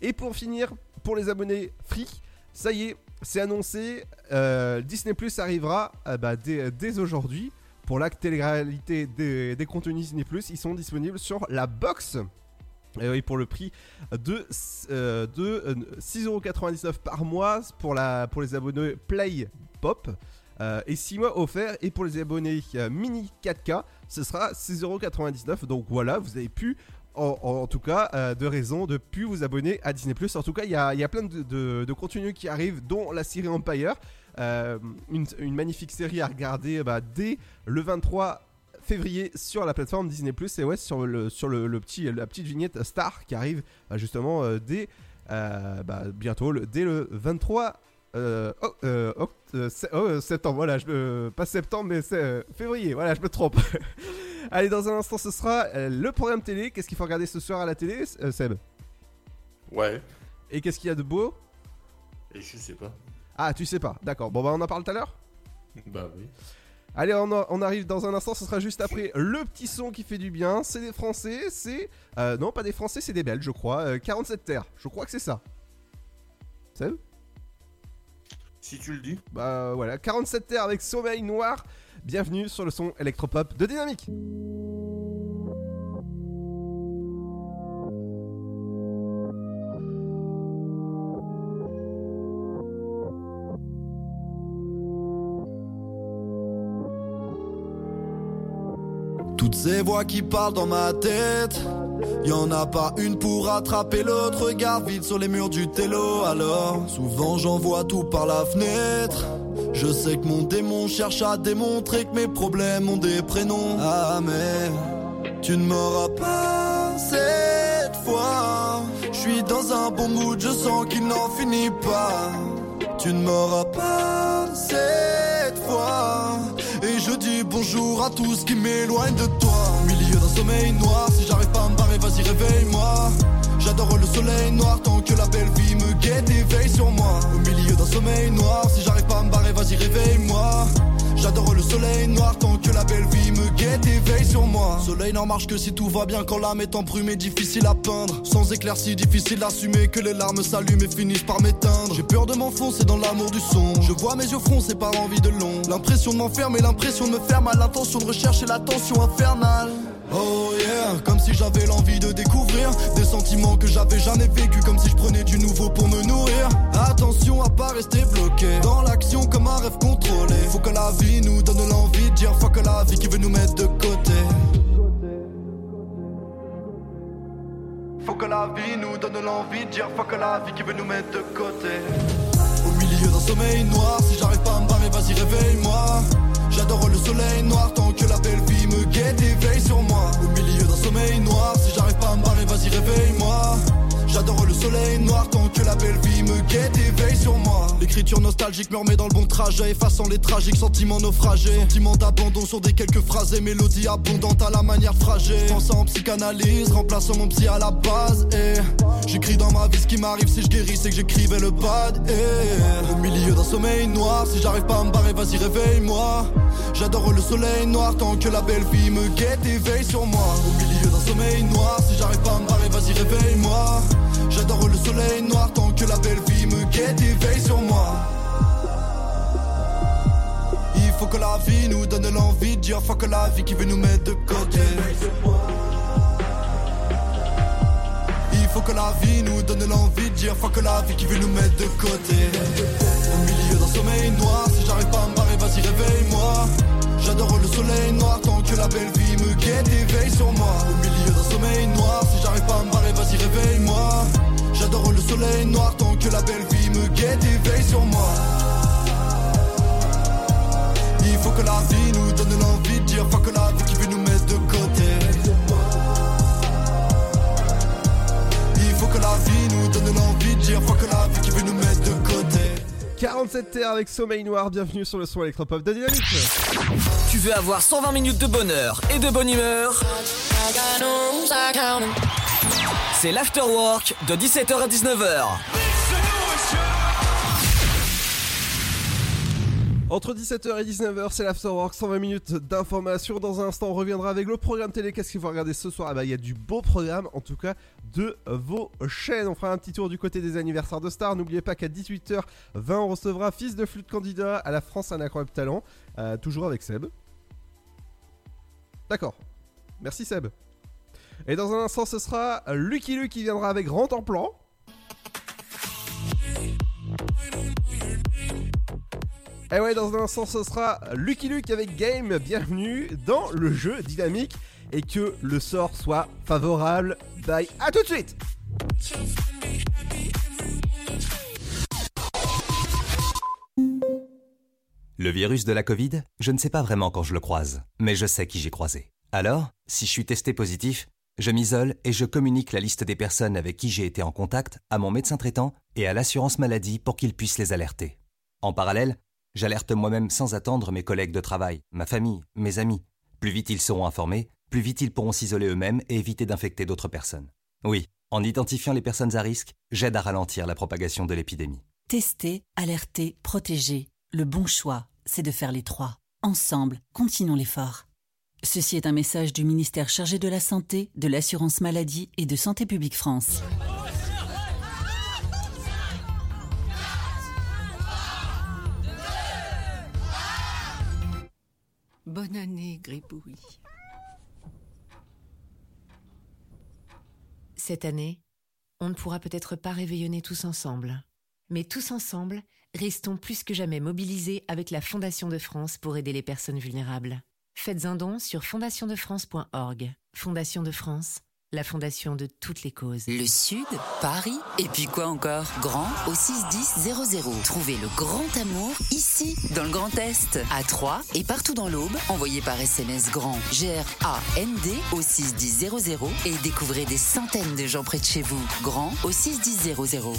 Speaker 1: Et pour finir, pour les abonnés free, ça y est, c'est annoncé, euh, Disney arrivera euh, bah, dès, aujourd'hui. Pour l'intégralité des, des contenus Disney ils sont disponibles sur la box. Et pour le prix de, euh, de euh, 6,99€ par mois pour, pour les abonnés Play Pop. euh, et 6 mois offerts. Et pour les abonnés euh, Mini 4K, ce sera 6,99€. Donc voilà, vous avez pu en, tout cas euh, de raison de plus vous abonner à Disney En tout cas, il y a, y a plein de, de, contenus qui arrivent, dont la série Empire, euh, une, magnifique série à regarder bah, dès le 23 février sur la plateforme Disney et ouais sur le sur le, petit la petite vignette Star qui arrive bah, justement euh, dès bah, bientôt, le- dès le 23 euh, oh, euh, oct- euh, oh, euh, septembre. Voilà, je pas septembre, mais c'est euh, février. Voilà, je me trompe. Allez, dans un instant, ce sera le programme télé. Qu'est-ce qu'il faut regarder ce soir à la télé, Seb?
Speaker 9: Ouais.
Speaker 1: Et qu'est-ce qu'il y a de beau?
Speaker 9: Et je sais pas.
Speaker 1: Ah, tu sais pas. D'accord. Bon, bah, on en parle tout à l'heure?
Speaker 9: Bah oui.
Speaker 1: Allez, on, arrive dans un instant, ce sera juste après le petit son qui fait du bien. C'est des Français, c'est... euh, non, pas des Français, c'est des Belges, je crois. Euh, 47 terres, je crois que c'est ça. Seb?
Speaker 9: Si tu le dis.
Speaker 1: Bah voilà, 47 terres avec Sommeil Noir. Bienvenue sur le son électropop de Dynamique.
Speaker 19: Toutes ces voix qui parlent dans ma tête, y en a pas une pour attraper l'autre. Regard vide sur les murs du télo. Alors, souvent j'en vois tout par la fenêtre. Je sais que mon démon cherche à démontrer que mes problèmes ont des prénoms. Ah, mais tu ne m'auras pas cette fois. Je suis dans un bon mood, je sens qu'il n'en finit pas. Tu ne m'auras pas cette fois. Je dis bonjour à tous qui m'éloignent de toi. Au milieu d'un sommeil noir, si j'arrive pas à me barrer, vas-y réveille-moi. J'adore le soleil noir tant que la belle vie me guette et veille sur moi. Au milieu d'un sommeil noir, si j'arrive pas à me barrer, vas-y réveille-moi. J'adore le soleil noir tant que la belle vie me guette et veille sur moi. Soleil n'en marche que si tout va bien quand l'âme est embrumée, difficile à peindre. Sans éclaircie, difficile d'assumer que les larmes s'allument et finissent par m'éteindre. J'ai peur de m'enfoncer dans l'amour du son. Je vois mes yeux froncer par envie de long. L'impression de m'enfermer, l'impression de me faire mal, l'intention de rechercher l'attention infernale. Oh yeah, comme si j'avais l'envie de découvrir des sentiments que j'avais jamais vécu, comme si je prenais du nouveau pour me nourrir. Attention à pas rester bloqué comme un rêve contrôlé. Faut que la vie nous donne l'envie de dire fuck la vie qui veut nous mettre de côté. Faut que la vie nous donne l'envie de dire fuck la vie qui veut nous mettre de côté. Au milieu d'un sommeil noir, si j'arrive pas à me barrer, vas-y réveille-moi. J'adore le soleil noir tant que la belle vie me guette et veille sur moi. Au milieu d'un sommeil noir, si j'arrive pas à me barrer, vas-y réveille-moi. J'adore le soleil noir tant que la belle vie me guette et veille sur moi. L'écriture nostalgique me remet dans le bon trajet, effaçant les tragiques sentiments naufragés. Sentiments d'abandon sur des quelques phrases et mélodies abondantes à la manière fragile. Pensant en psychanalyse, remplaçant mon psy à la base. Et j'écris dans ma vie ce qui m'arrive si je guéris, c'est que j'écrivais le bad. Et au milieu d'un sommeil noir, si j'arrive pas à me barrer, vas-y réveille-moi. J'adore le soleil noir tant que la belle vie me guette et veille sur moi. Sommeil noir, si j'arrive pas à me barrer, vas-y réveille-moi. J'adore le soleil noir tant que la belle vie me guette et veille sur moi. Il faut que la vie nous donne l'envie de dire fuck la vie qui veut nous mettre de côté. Il faut que la vie nous donne l'envie de dire fuck la vie qui veut nous mettre de côté. Au milieu d'un sommeil noir, si j'arrive pas à me barrer, vas-y réveille-moi. J'adore le soleil noir tant que la belle vie me guette et veille sur moi. Au milieu d'un sommeil noir, si j'arrive pas à me barrer, vas-y réveille-moi. J'adore le soleil noir tant que la belle vie me guette et veille sur moi. Il faut que la vie nous donne l'envie de dire fuck la vie qui veut nous mettre de côté. Il faut que la vie nous donne l'envie de dire fuck la vie qui veut nous mettre de côté.
Speaker 1: 47 terres avec Sommeil Noir, bienvenue sur le son électropop de Dynamique.
Speaker 2: Tu veux avoir 120 minutes de bonheur et de bonne humeur? C'est l'afterwork de 17h à 19h.
Speaker 1: Entre 17h et 19h, c'est l'Afterwork, 120 minutes d'information. Dans un instant, on reviendra avec le programme télé. Qu'est-ce qu'il faut regarder ce soir? Ah bah, il y a du beau programme, en tout cas, de vos chaînes. On fera un petit tour du côté des anniversaires de stars. N'oubliez pas qu'à 18h20, on recevra Fils de flûte candidat à la France un incroyable talent. Euh, toujours avec Seb. D'accord. Merci Seb. Et dans un instant, ce sera Lucky Luke qui viendra avec Grand en plan. Et ouais, dans un instant, ce sera Lucky Luke avec Game. Bienvenue dans le jeu dynamique et que le sort soit favorable. Bye, à tout de suite!
Speaker 20: Le virus de la Covid, je ne sais pas vraiment quand je le croise, mais je sais qui j'ai croisé. Alors, si je suis testé positif,
Speaker 13: Je m'isole et je communique la liste des personnes avec qui j'ai été en contact à mon médecin traitant et à l'assurance maladie pour qu'ils puissent les alerter. En parallèle, j'alerte moi-même sans attendre mes collègues de travail, ma famille, mes amis. Plus vite ils seront informés, plus vite ils pourront s'isoler eux-mêmes et éviter d'infecter d'autres personnes. Oui, en identifiant les personnes à risque, j'aide à ralentir la propagation de l'épidémie.
Speaker 14: Tester, alerter, protéger. Le bon choix, c'est de faire les trois. Ensemble, continuons l'effort. Ceci est un message du ministère chargé de la Santé, de l'Assurance Maladie et de Santé Publique France.
Speaker 21: Bonne année, Gribouille.
Speaker 16: Cette année, on ne pourra peut-être pas réveillonner tous ensemble. Mais tous ensemble, restons plus que jamais mobilisés avec la Fondation de France pour aider les personnes vulnérables. Faites un don sur fondationdefrance.org. Fondation de France, la fondation de toutes les causes.
Speaker 10: Le Sud, Paris, et puis quoi encore? Grand au 61000. Trouvez le grand amour ici, dans le Grand Est, à Troyes et partout dans l'Aube. Envoyez par SMS grand G-R-A-N-D au 61000 et découvrez des centaines de gens près de chez vous. Grand au 61000.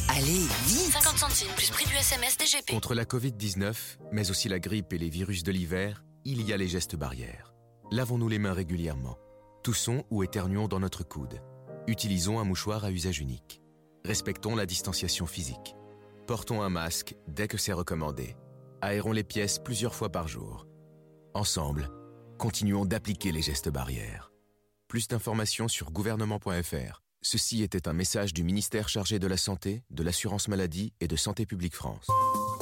Speaker 10: Allez, vite
Speaker 11: 50 centimes plus prix du SMS DGP.
Speaker 12: Contre la Covid-19, mais aussi la grippe et les virus de l'hiver, il y a les gestes barrières. Lavons-nous les mains régulièrement. Toussons ou éternuons dans notre coude. Utilisons un mouchoir à usage unique. Respectons la distanciation physique. Portons un masque dès que c'est recommandé. Aérons les pièces plusieurs fois par jour. Ensemble, continuons d'appliquer les gestes barrières. Plus d'informations sur gouvernement.fr. Ceci était un message du ministère chargé de la Santé, de l'Assurance Maladie et de Santé Publique France.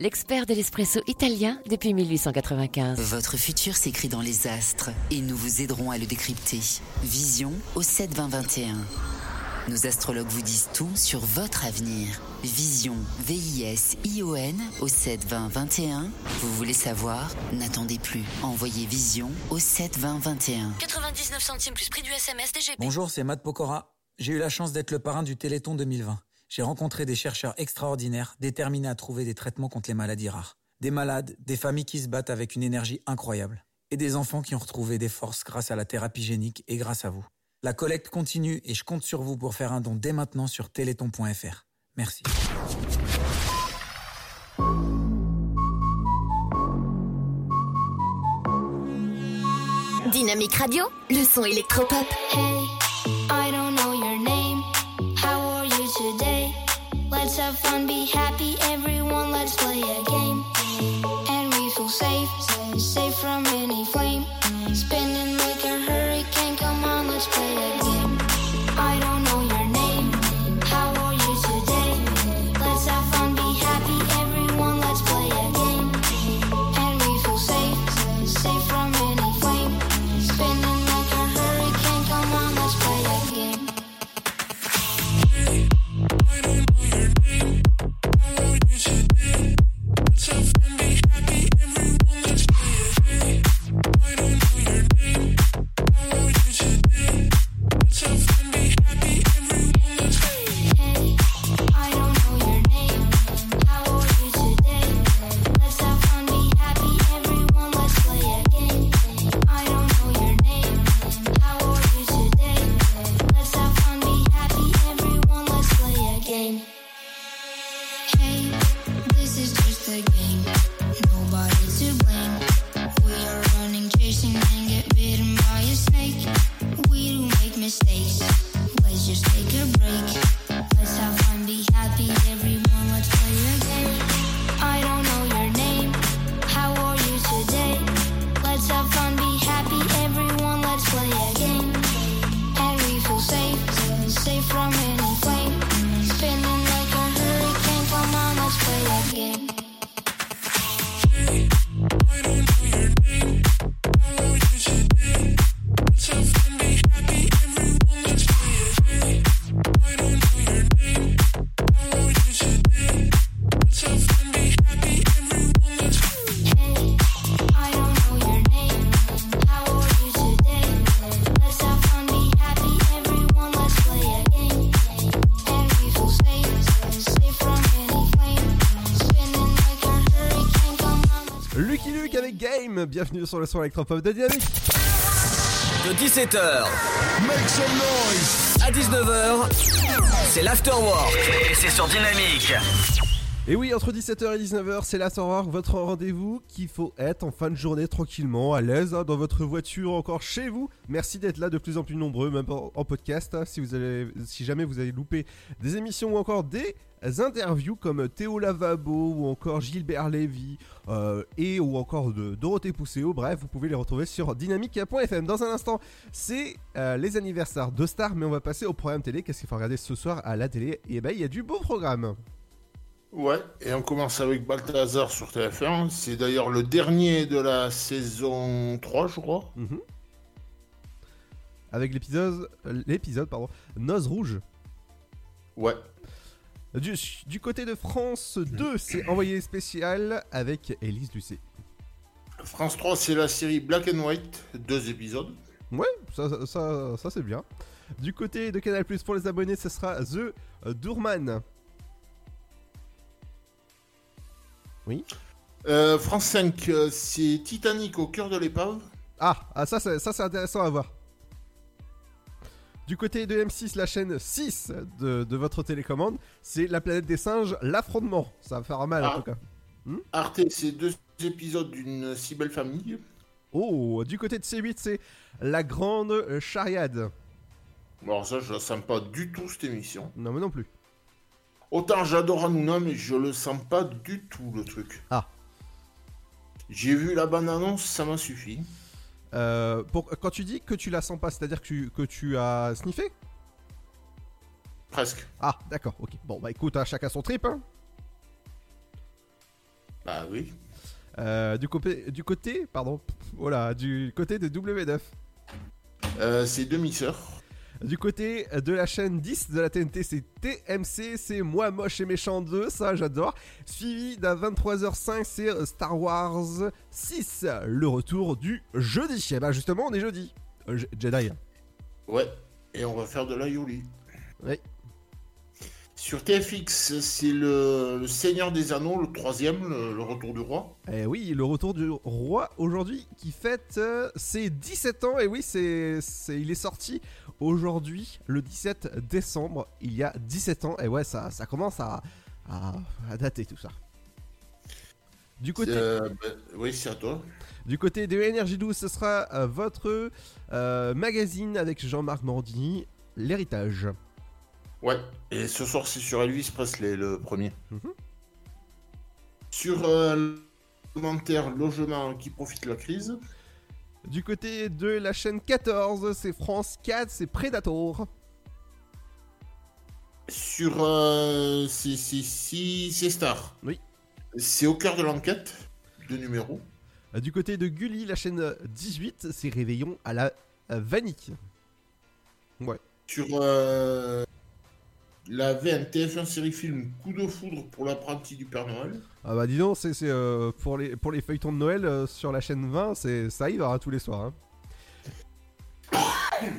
Speaker 22: l'expert de l'espresso italien depuis 1895.
Speaker 10: Votre futur s'écrit dans les astres et nous vous aiderons à le décrypter. Vision au 72021. Nos astrologues vous disent tout sur votre avenir. Vision, V-I-S-I-O-N au 72021. Vous voulez savoir? N'attendez plus. Envoyez Vision au 72021.
Speaker 11: 99 centimes plus prix du SMS DGP.
Speaker 23: Bonjour, c'est Matt Pokora. J'ai eu la chance d'être le parrain du Téléthon 2020. J'ai rencontré des chercheurs extraordinaires déterminés à trouver des traitements contre les maladies rares. Des malades, des familles qui se battent avec une énergie incroyable. Et des enfants qui ont retrouvé des forces grâce à la thérapie génique et grâce à vous. La collecte continue et je compte sur vous pour faire un don dès maintenant sur téléthon.fr. Merci.
Speaker 24: Dynamique Radio, le son électropop.
Speaker 25: Have fun, be happy, everyone. Let's play a game. And we feel safe,
Speaker 1: FM, bienvenue sur le son électropop de Dynamique.
Speaker 2: De 17h
Speaker 19: Make some noise.
Speaker 2: à 19h, c'est l'afterwork. Et c'est sur Dynamique.
Speaker 1: Et oui, entre 17h et 19h, c'est l'Afterwork, votre rendez-vous qu'il faut être en fin de journée tranquillement, à l'aise, hein, dans votre voiture, encore chez vous. Merci d'être là de plus en plus nombreux, même en, podcast. hein, si, jamais vous avez loupé des émissions ou encore des interviews comme Théo Lavabo ou encore Gilbert Lévy euh, et ou encore Dorothée Pousséo, bref, vous pouvez les retrouver sur dynamique.fm. Dans un instant, c'est euh, les anniversaires de stars, mais on va passer au programme télé. Qu'est-ce qu'il faut regarder ce soir à la télé? Et ben, il y a du beau programme.
Speaker 9: Ouais, et on commence avec Balthazar sur TF1. C'est d'ailleurs le dernier de la saison 3, je crois.
Speaker 1: Mhm. Avec l'épisode, l'épisode pardon, Noz Rouge.
Speaker 9: Ouais.
Speaker 1: Du, du côté de France 2, c'est envoyé spécial avec Élise Lucet.
Speaker 9: France 3, c'est la série Black and White, deux épisodes.
Speaker 1: Ouais, ça, ça, ça, ça, c'est bien. Du côté de Canal Plus pour les abonnés, ce sera The Doorman. Oui.
Speaker 9: Euh, France 5, euh, c'est Titanic au cœur de l'épave.
Speaker 1: Ah, ah ça, c'est- ça c'est intéressant à voir. Du côté de M6, la chaîne 6 de, de votre télécommande, c'est La planète des singes, l'affrontement. Ça va faire mal en
Speaker 9: Ah.
Speaker 1: tout cas. Hmm
Speaker 9: Arte, c'est deux épisodes d'une si belle famille.
Speaker 1: Oh, du côté de C8, c'est La grande chariade.
Speaker 9: Bon, ça, je la sens pas du tout cette émission.
Speaker 1: Non, mais non plus.
Speaker 9: Autant j'adore Hanouna, mais je le sens pas du tout le truc.
Speaker 1: Ah.
Speaker 9: J'ai vu la bande-annonce, ça m'a suffi.
Speaker 1: Euh, pour, quand tu dis que tu la sens pas, c'est-à-dire que tu, que tu as sniffé?
Speaker 9: Presque.
Speaker 1: Ah, d'accord, ok. Bon, bah écoute, à chacun son trip. Hein.
Speaker 9: Bah oui.
Speaker 1: Euh, du, côté, du côté, pardon, voilà, du côté de W9.
Speaker 9: Euh, c'est demi-sœur.
Speaker 1: Du côté de la chaîne 10 de la TNT, c'est TMC, c'est Moi Moche et Méchant 2, ça j'adore. Suivi d'un 23h05, c'est Star Wars 6, le retour du jeudi. Et bah justement, on est jeudi. Euh, Je- Jedi.
Speaker 9: Ouais. Et on va faire de la Yoli.
Speaker 1: Oui.
Speaker 9: Sur TFX, c'est le, le Seigneur des Anneaux, le troisième, le, le retour du roi.
Speaker 1: Eh oui, le retour du roi aujourd'hui qui fête euh, ses 17 ans. Et oui, c'est, il est sorti aujourd'hui, le 17 décembre, il y a 17 ans. Et ouais, ça, ça commence à, à, à dater tout ça. Du côté,
Speaker 9: Euh, bah, oui, c'est à toi.
Speaker 1: du côté de Énergie 12, ce sera euh, votre euh, magazine avec Jean-Marc Morandini, L'héritage.
Speaker 9: Ouais. Et ce soir, c'est sur Elvis Presley, le premier.
Speaker 1: Mhm.
Speaker 9: Sur euh, le commentaire logement qui profite de la crise.
Speaker 1: Du côté de la chaîne 14, c'est France 4, c'est Predator.
Speaker 9: Sur euh, c'est Star.
Speaker 1: Oui.
Speaker 9: C'est au cœur de l'enquête, deux numéros.
Speaker 1: Euh, Du côté de Gulli, la chaîne 18, c'est Réveillon à la euh, vanille. Ouais.
Speaker 9: Sur euh, la VNTF1 série film Coup de foudre pour l'apprenti du Père Noël.
Speaker 1: Ah bah dis donc, c'est, c'est, euh, pour, les, pour les feuilletons de Noël euh, sur la chaîne 20, c'est, ça arrive hein, tous les soirs. hein.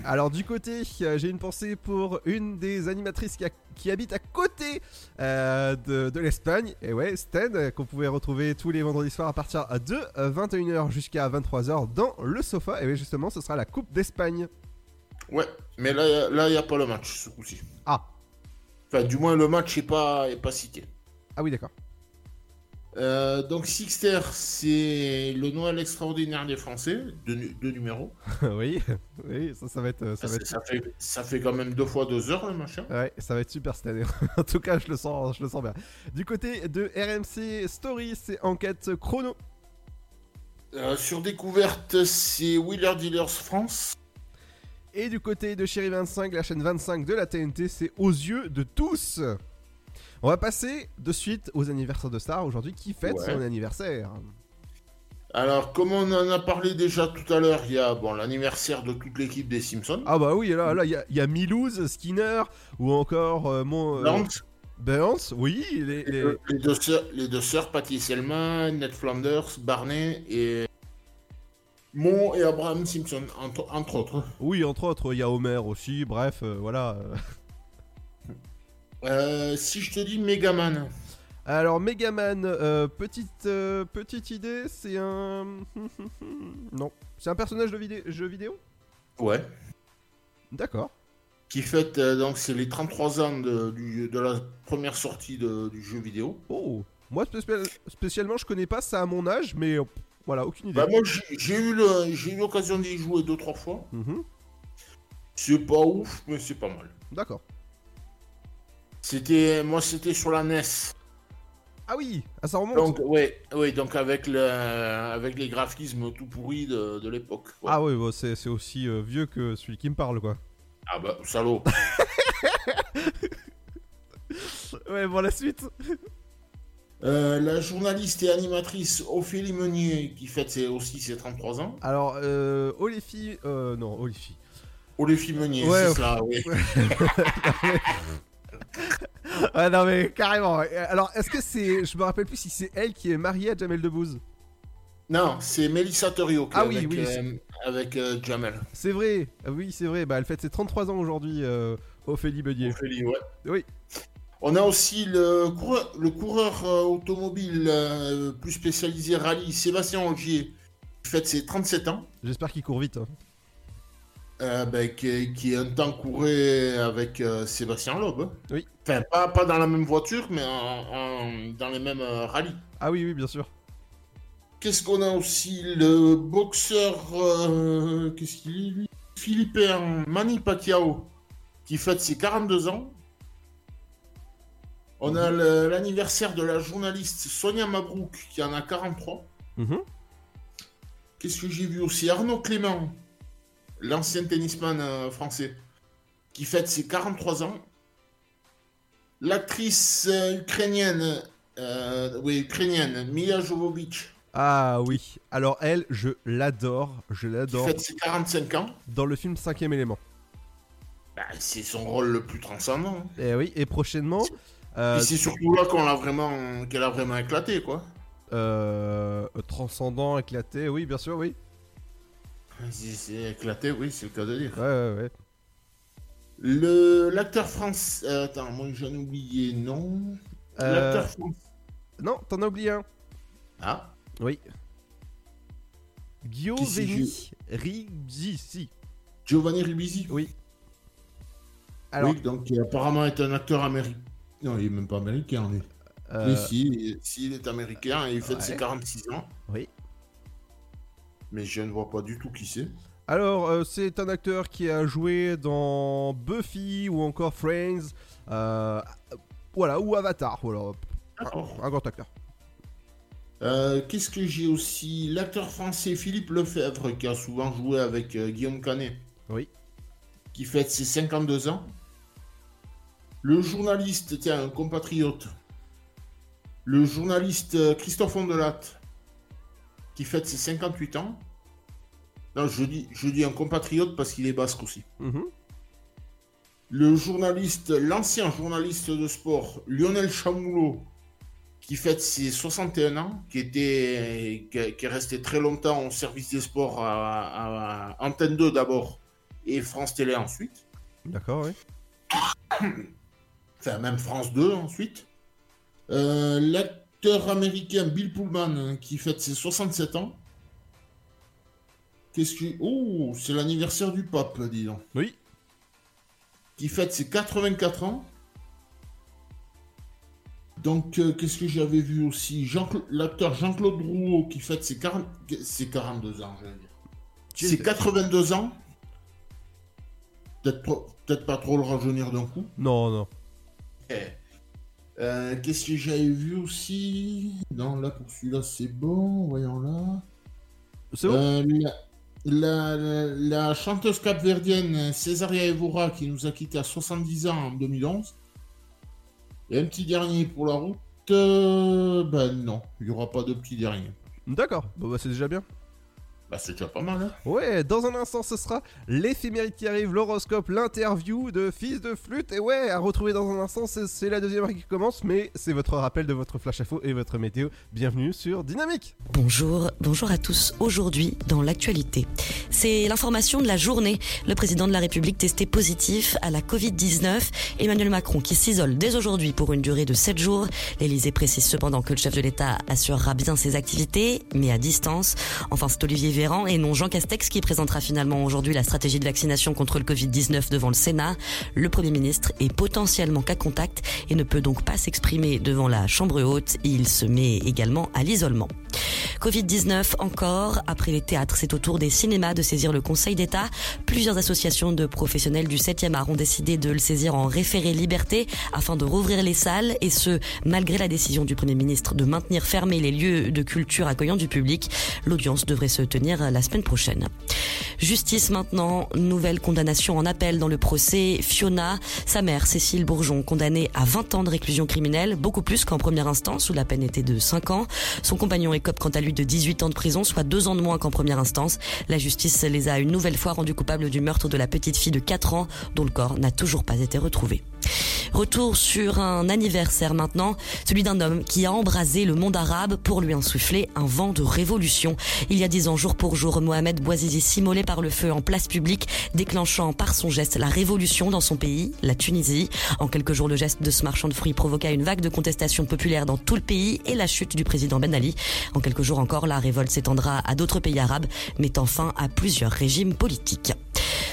Speaker 1: Alors du côté, euh, j'ai une pensée pour une des animatrices qui, a- qui habite à côté de, de l'Espagne. Et ouais, Sten, qu'on pouvait retrouver tous les vendredis soirs à partir de euh, 21h jusqu'à 23h dans le sofa. Et justement, ce sera la Coupe d'Espagne.
Speaker 9: Ouais, mais là, là, il n'y a pas le match ce coup-ci.
Speaker 1: Ah.
Speaker 9: Enfin, du moins, le match n'est pas, est pas cité.
Speaker 1: Ah oui, d'accord.
Speaker 9: Euh, donc, Sixter, c'est le Noël extraordinaire des Français, deux, nu- deux numéros.
Speaker 1: oui, oui, ça, ça va être... Ça
Speaker 9: Ça,
Speaker 1: va être...
Speaker 9: ça fait, ça fait quand même deux fois deux heures, le machin.
Speaker 1: Ouais, ça va être super cette année. en tout cas, je le sens, je le sens bien. Du côté de RMC Story, c'est enquête chrono.
Speaker 9: Euh, sur découverte, c'est Wheeler Dealers France.
Speaker 1: Et du côté de Chéri 25, la chaîne 25 de la TNT, c'est aux yeux de tous. On va passer de suite aux anniversaires de Star aujourd'hui qui fête
Speaker 9: Ouais.
Speaker 1: son anniversaire.
Speaker 9: Alors, comme on en a parlé déjà tout à l'heure, il y a bon, l'anniversaire de toute l'équipe des Simpsons.
Speaker 1: Ah bah oui, là, là, il y a, y a Milouz, Skinner ou encore euh, mon. euh,
Speaker 9: Burns.
Speaker 1: Oui. Les, les-
Speaker 9: Les, deux sœurs, les deux sœurs, Patty Selma, Ned Flanders, Barney et Mon et Abraham Simpson, entre, entre autres.
Speaker 1: Oui, entre autres, il y a Homer aussi. Bref, euh, voilà.
Speaker 9: Euh, si je te dis Megaman,
Speaker 1: Alors Megaman, euh, petite euh, petite idée, c'est un non, c'est un personnage de vidé- jeu vidéo?
Speaker 9: Ouais.
Speaker 1: D'accord.
Speaker 9: Qui fête, euh, donc, c'est les 33 ans de, du- de la première sortie de- du jeu vidéo.
Speaker 1: Oh, moi spécial- spécialement, je connais pas ça à mon âge, mais voilà, aucune idée.
Speaker 9: Bah, moi, j'ai eu l'occasion d'y jouer deux, trois fois.
Speaker 1: Mhm.
Speaker 9: C'est pas ouf, mais c'est pas mal.
Speaker 1: D'accord.
Speaker 9: C'était, moi, c'était sur la NES.
Speaker 1: Ah oui, ah, ça remonte.
Speaker 9: Donc, ouais, ouais, donc avec, le, avec les graphismes tout pourris de, de l'époque. quoi.
Speaker 1: Ah oui, bon, c'est c'est aussi euh, vieux que celui qui me parle, quoi.
Speaker 9: Ah bah, salaud.
Speaker 1: ouais, bon, la suite.
Speaker 9: Euh, la journaliste et animatrice Ophélie Meunier, qui fête ses- aussi ses 33 ans.
Speaker 1: Alors, euh, Olifi, euh, non, Olifi.
Speaker 9: Olivier Meunier,
Speaker 1: Ouais,
Speaker 9: c'est cela, oui.
Speaker 1: ah non mais carrément. ouais. Alors, est-ce que c'est, je me rappelle plus si c'est elle qui est mariée à Jamel Debbouze?
Speaker 9: Non, c'est Mélissa Torio qui
Speaker 1: Ah
Speaker 9: est
Speaker 1: oui,
Speaker 9: avec,
Speaker 1: oui,
Speaker 9: euh, avec euh, Jamel.
Speaker 1: C'est vrai. Ah Oui, c'est vrai. Bah, elle fête ses 33 ans aujourd'hui, euh, Ophélie Beunier.
Speaker 9: Ophélie, ouais.
Speaker 1: Oui.
Speaker 9: On a aussi le coureur, le coureur euh, automobile euh, plus spécialisé rallye, Sébastien Ogier, qui fête ses 37 ans.
Speaker 1: J'espère qu'il court vite. hein.
Speaker 9: Euh, ben, qui, qui un temps courait avec euh, Sébastien Loeb. hein.
Speaker 1: Oui.
Speaker 9: Enfin, pas, pas dans la même voiture, mais en- en- dans les mêmes euh, rallyes.
Speaker 1: Ah oui, oui, bien sûr.
Speaker 9: Qu'est-ce qu'on a aussi? Le boxeur. Qu'est-ce qu'il est, lui? Philippin Manny Pacquiao, qui fête ses 42 ans. On a l'anniversaire de la journaliste Sonia Mabrouk, qui en a 43.
Speaker 1: Mhm.
Speaker 9: Qu'est-ce que j'ai vu aussi? Arnaud Clément, l'ancien tennisman euh, français, qui fête ses 43 ans. L'actrice euh, ukrainienne, euh, oui, ukrainienne, Mia Jovovich,
Speaker 1: Ah oui. Alors elle, je l'adore. Je
Speaker 9: qui
Speaker 1: l'adore.
Speaker 9: fête ses 45 ans.
Speaker 1: Dans le film Cinquième élément.
Speaker 9: Bah, c'est son rôle le plus transcendant.
Speaker 1: Et oui. Et prochainement. euh,
Speaker 9: Et c'est surtout là qu'on l'a vraiment, qu'elle a vraiment éclaté, quoi.
Speaker 1: euh, transcendant, éclaté. Oui, bien sûr, oui.
Speaker 9: C'est éclaté, oui, c'est le cas de dire.
Speaker 1: Ouais, ouais, ouais.
Speaker 9: Le l'acteur français, euh, attends, moi j'en ai oublié, non.
Speaker 1: Euh,
Speaker 9: L'acteur français.
Speaker 1: Non, t'en as oublié un.
Speaker 9: Ah.
Speaker 1: Oui. Giovanni Ribisi.
Speaker 9: Giovanni Ribisi.
Speaker 1: Oui. Alors,
Speaker 9: Oui, donc qui apparemment est un acteur américain. Non, il est même pas américain, lui.
Speaker 1: Euh,
Speaker 9: Mais si, il- si, il est américain et il
Speaker 1: ouais.
Speaker 9: ses 46 ans.
Speaker 1: Oui.
Speaker 9: Mais je ne vois pas du tout qui c'est.
Speaker 1: Alors, euh, c'est un acteur qui a joué dans Buffy ou encore Friends, euh, voilà, ou Avatar, voilà.
Speaker 9: D'accord.
Speaker 1: Un, grand acteur.
Speaker 9: Euh, Qu'est-ce que j'ai aussi? L'acteur français Philippe Lefebvre, qui a souvent joué avec Guillaume Canet.
Speaker 1: Oui.
Speaker 9: Qui fête ses 52 ans. Le journaliste, tiens, un compatriote. Le journaliste Christophe Ondelat, qui fête ses 58 ans. Non, je dis, je dis un compatriote parce qu'il est basque aussi.
Speaker 1: Mhm.
Speaker 9: Le journaliste, l'ancien journaliste de sport, Lionel Chamoulot, qui fête ses 61 ans, qui était, qui, est resté très longtemps au service des sports à, à Antenne 2 d'abord et France Télé ensuite.
Speaker 1: D'accord, oui.
Speaker 9: Enfin, même France 2 ensuite. Euh, L'acteur américain Bill Pullman, hein, qui fête ses 67 ans. Qu'est-ce que. Oh, c'est l'anniversaire du pape, dis donc.
Speaker 1: Oui.
Speaker 9: Qui fête ses 84 ans. Donc, euh, qu'est-ce que j'avais vu aussi? Jean L'acteur Jean-Claude Drouot, qui fête ses, 40... ses 42 ans, je veux dire. Ses 82 ans. Peut-être pro- peut-être pas trop le rajeunir d'un coup.
Speaker 1: Non, non.
Speaker 9: Eh. Euh, Qu'est-ce que j'avais vu aussi Non, là pour celui-là c'est bon. Voyons là.
Speaker 1: C'est bon
Speaker 9: Euh, la, la, la- la chanteuse capverdienne Césaria Evora qui nous a quittés à 70 ans en 2011. Et un petit dernier pour la route. euh, ben non, il n'y aura pas de petit dernier.
Speaker 1: D'accord, bah, c'est déjà bien.
Speaker 9: Bah, c'est déjà pas mal, hein.
Speaker 1: Ouais, dans un instant, ce sera l'éphéméride qui arrive, l'horoscope, l'interview de Fils de Flûte. Et ouais, à retrouver dans un instant, c'est- c'est la deuxième heure qui commence, mais c'est votre rappel de votre flash info et votre météo. Bienvenue sur Dynamique.
Speaker 3: Bonjour, bonjour à tous. Aujourd'hui, dans l'actualité, c'est l'information de la journée. Le président de la République testé positif à la Covid-19. Emmanuel Macron qui s'isole dès aujourd'hui pour une durée de 7 jours. L'Elysée précise cependant que le chef de l'État assurera bien ses activités, mais à distance. Enfin, c'est Olivier Véran et non Jean Castex qui présentera finalement aujourd'hui la stratégie de vaccination contre le Covid-19 devant le Sénat. Le Premier ministre est potentiellement cas contact et ne peut donc pas s'exprimer devant la Chambre haute. Il se met également à l'isolement. Covid-19 encore. Après les théâtres, c'est au tour des cinémas de saisir le Conseil d'État. Plusieurs associations de professionnels du 7e art ont décidé de le saisir en référé liberté afin de rouvrir les salles et ce, malgré la décision du Premier ministre de maintenir fermés les lieux de culture accueillant du public. L'audience devrait se tenir la semaine prochaine. Justice maintenant, nouvelle condamnation en appel dans le procès Fiona, sa mère Cécile Bourgeon, condamnée à 20 ans de réclusion criminelle, beaucoup plus qu'en première instance où la peine était de 5 ans. Son compagnon écope quant à lui de 18 ans de prison, soit 2 ans de moins qu'en première instance. La justice les a une nouvelle fois rendus coupables du meurtre de la petite fille de 4 ans dont le corps n'a toujours pas été retrouvé. Retour sur un anniversaire maintenant, celui d'un homme qui a embrasé le monde arabe pour lui insuffler un vent de révolution. Il y a dix ans, jour pour jour, Mohamed Bouazizi s'immolait par le feu en place publique, déclenchant par son geste la révolution dans son pays, la Tunisie. En quelques jours, le geste de ce marchand de fruits provoqua une vague de contestation populaire dans tout le pays et la chute du président Ben Ali. En quelques jours encore, la révolte s'étendra à d'autres pays arabes, mettant fin à plusieurs régimes politiques.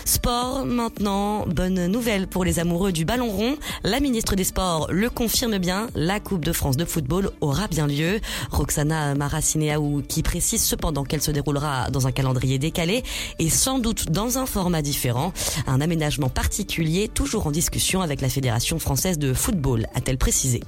Speaker 3: Sport maintenant, bonne nouvelle pour les amoureux du ballon rond. La ministre des Sports le confirme bien, la Coupe de France de football aura bien lieu. Roxana Maracineaou qui précise cependant qu'elle se déroulera dans un calendrier décalé et sans doute dans un format différent. Un aménagement particulier toujours en discussion avec la Fédération française de football, a-t-elle précisé.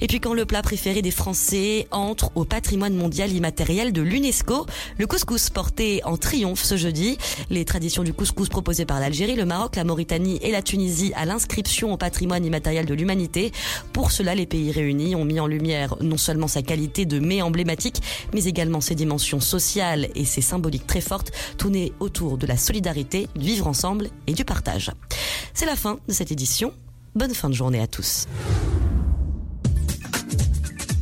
Speaker 3: Et puis quand le plat préféré des Français entre au patrimoine mondial immatériel de l'UNESCO, le couscous porté en triomphe ce jeudi. Les traditions du couscous par l'Algérie, le Maroc, la Mauritanie et la Tunisie à l'inscription au patrimoine immatériel de l'humanité. Pour cela, les pays réunis ont mis en lumière non seulement sa qualité de mets emblématique, mais également ses dimensions sociales et ses symboliques très fortes, tournées autour de la solidarité, du vivre ensemble et du partage. C'est la fin de cette édition. Bonne fin de journée à tous.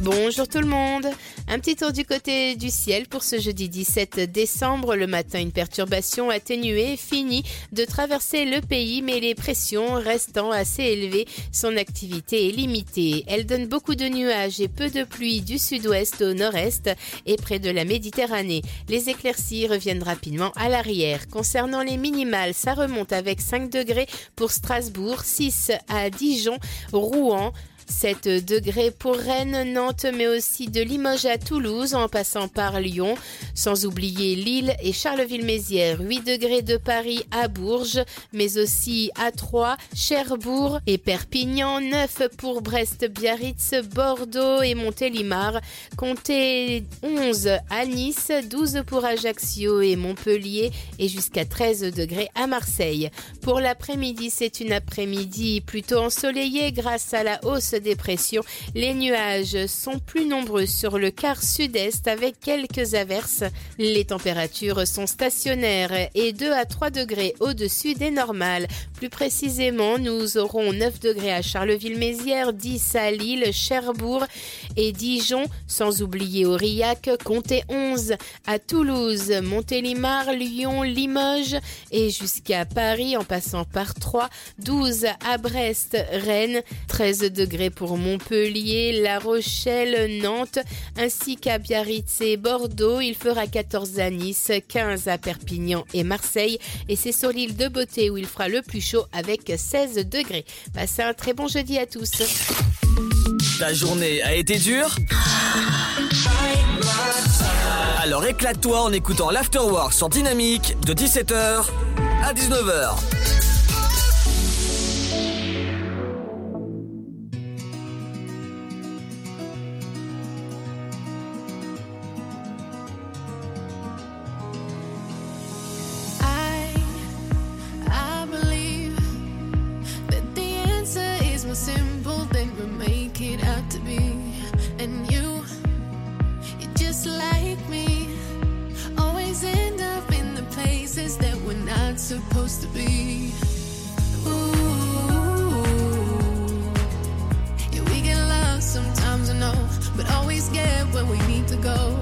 Speaker 4: Bonjour tout le monde. Un petit tour du côté du ciel pour ce jeudi 17 décembre. Le matin, une perturbation atténuée finit de traverser le pays, mais les pressions restant assez élevées, son activité est limitée. Elle donne beaucoup de nuages et peu de pluie du sud-ouest au nord-est et près de la Méditerranée. Les éclaircies reviennent rapidement à l'arrière. Concernant les minimales, ça remonte avec 5 degrés pour Strasbourg, 6 à Dijon, Rouen, 7 degrés pour Rennes, Nantes, mais aussi de Limoges à Toulouse en passant par Lyon, sans oublier Lille et Charleville-Mézières, 8 degrés de Paris à Bourges, mais aussi à Troyes, Cherbourg et Perpignan, 9 pour Brest, Biarritz, Bordeaux et Montélimar, comptez 11 à Nice, 12 pour Ajaccio et Montpellier et jusqu'à 13 degrés à Marseille. Pour l'après-midi, c'est une après-midi plutôt ensoleillée grâce à la hausse des pressions. Les nuages sont plus nombreux sur le quart sud-est avec quelques averses. Les températures sont stationnaires et 2 à 3 degrés au-dessus des normales. Plus précisément, nous aurons 9 degrés à Charleville-Mézières, 10 à Lille, Cherbourg et Dijon, sans oublier Aurillac, comptez 11 à Toulouse, Montélimar, Lyon, Limoges et jusqu'à Paris en passant par 3, 12 à Brest, Rennes, 13 degrés pour Montpellier, La Rochelle, Nantes, ainsi qu'à Biarritz et Bordeaux. Il fera 14 à Nice, 15 à Perpignan et Marseille. Et c'est sur l'île de Beauté où il fera le plus chaud avec 16 degrés. Passez un très bon jeudi à tous.
Speaker 2: Ta journée a été dure? Alors éclate-toi en écoutant l'Afterwork sur Dynamique de 17h à 19h.
Speaker 26: go.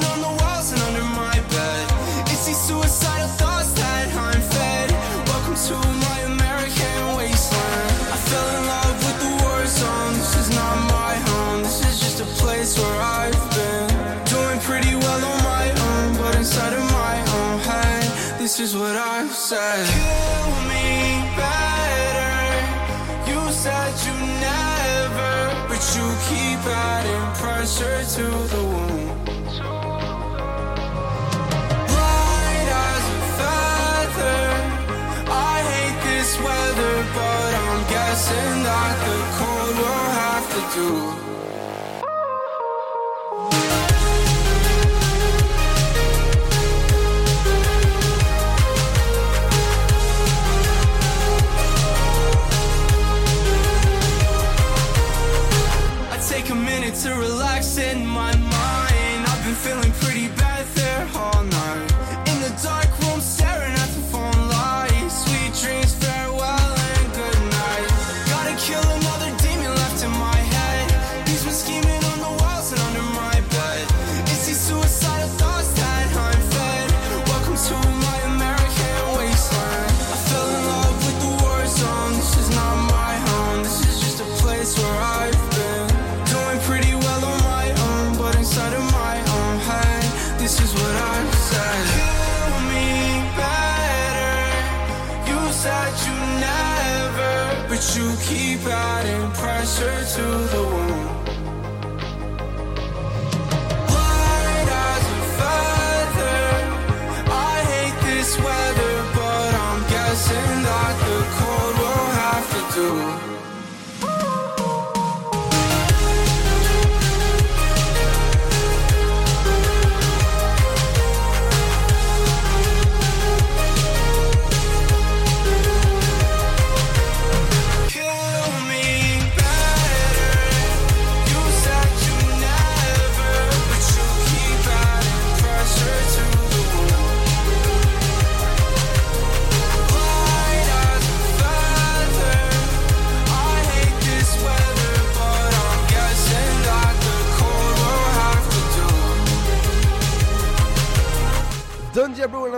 Speaker 27: said Kill me better. You said you never But you keep adding pressure to the wound. Right as a feather. I hate this weather But I'm guessing that the cold will have to do.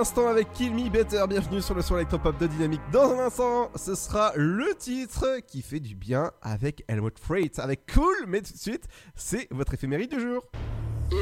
Speaker 1: L'instant avec Kill Me Better. Bienvenue sur le son électropop de Dynamique. Dans un instant, ce sera le titre qui fait du bien avec Helmut Freight, avec Cool. Mais tout de suite, c'est votre éphéméride du jour.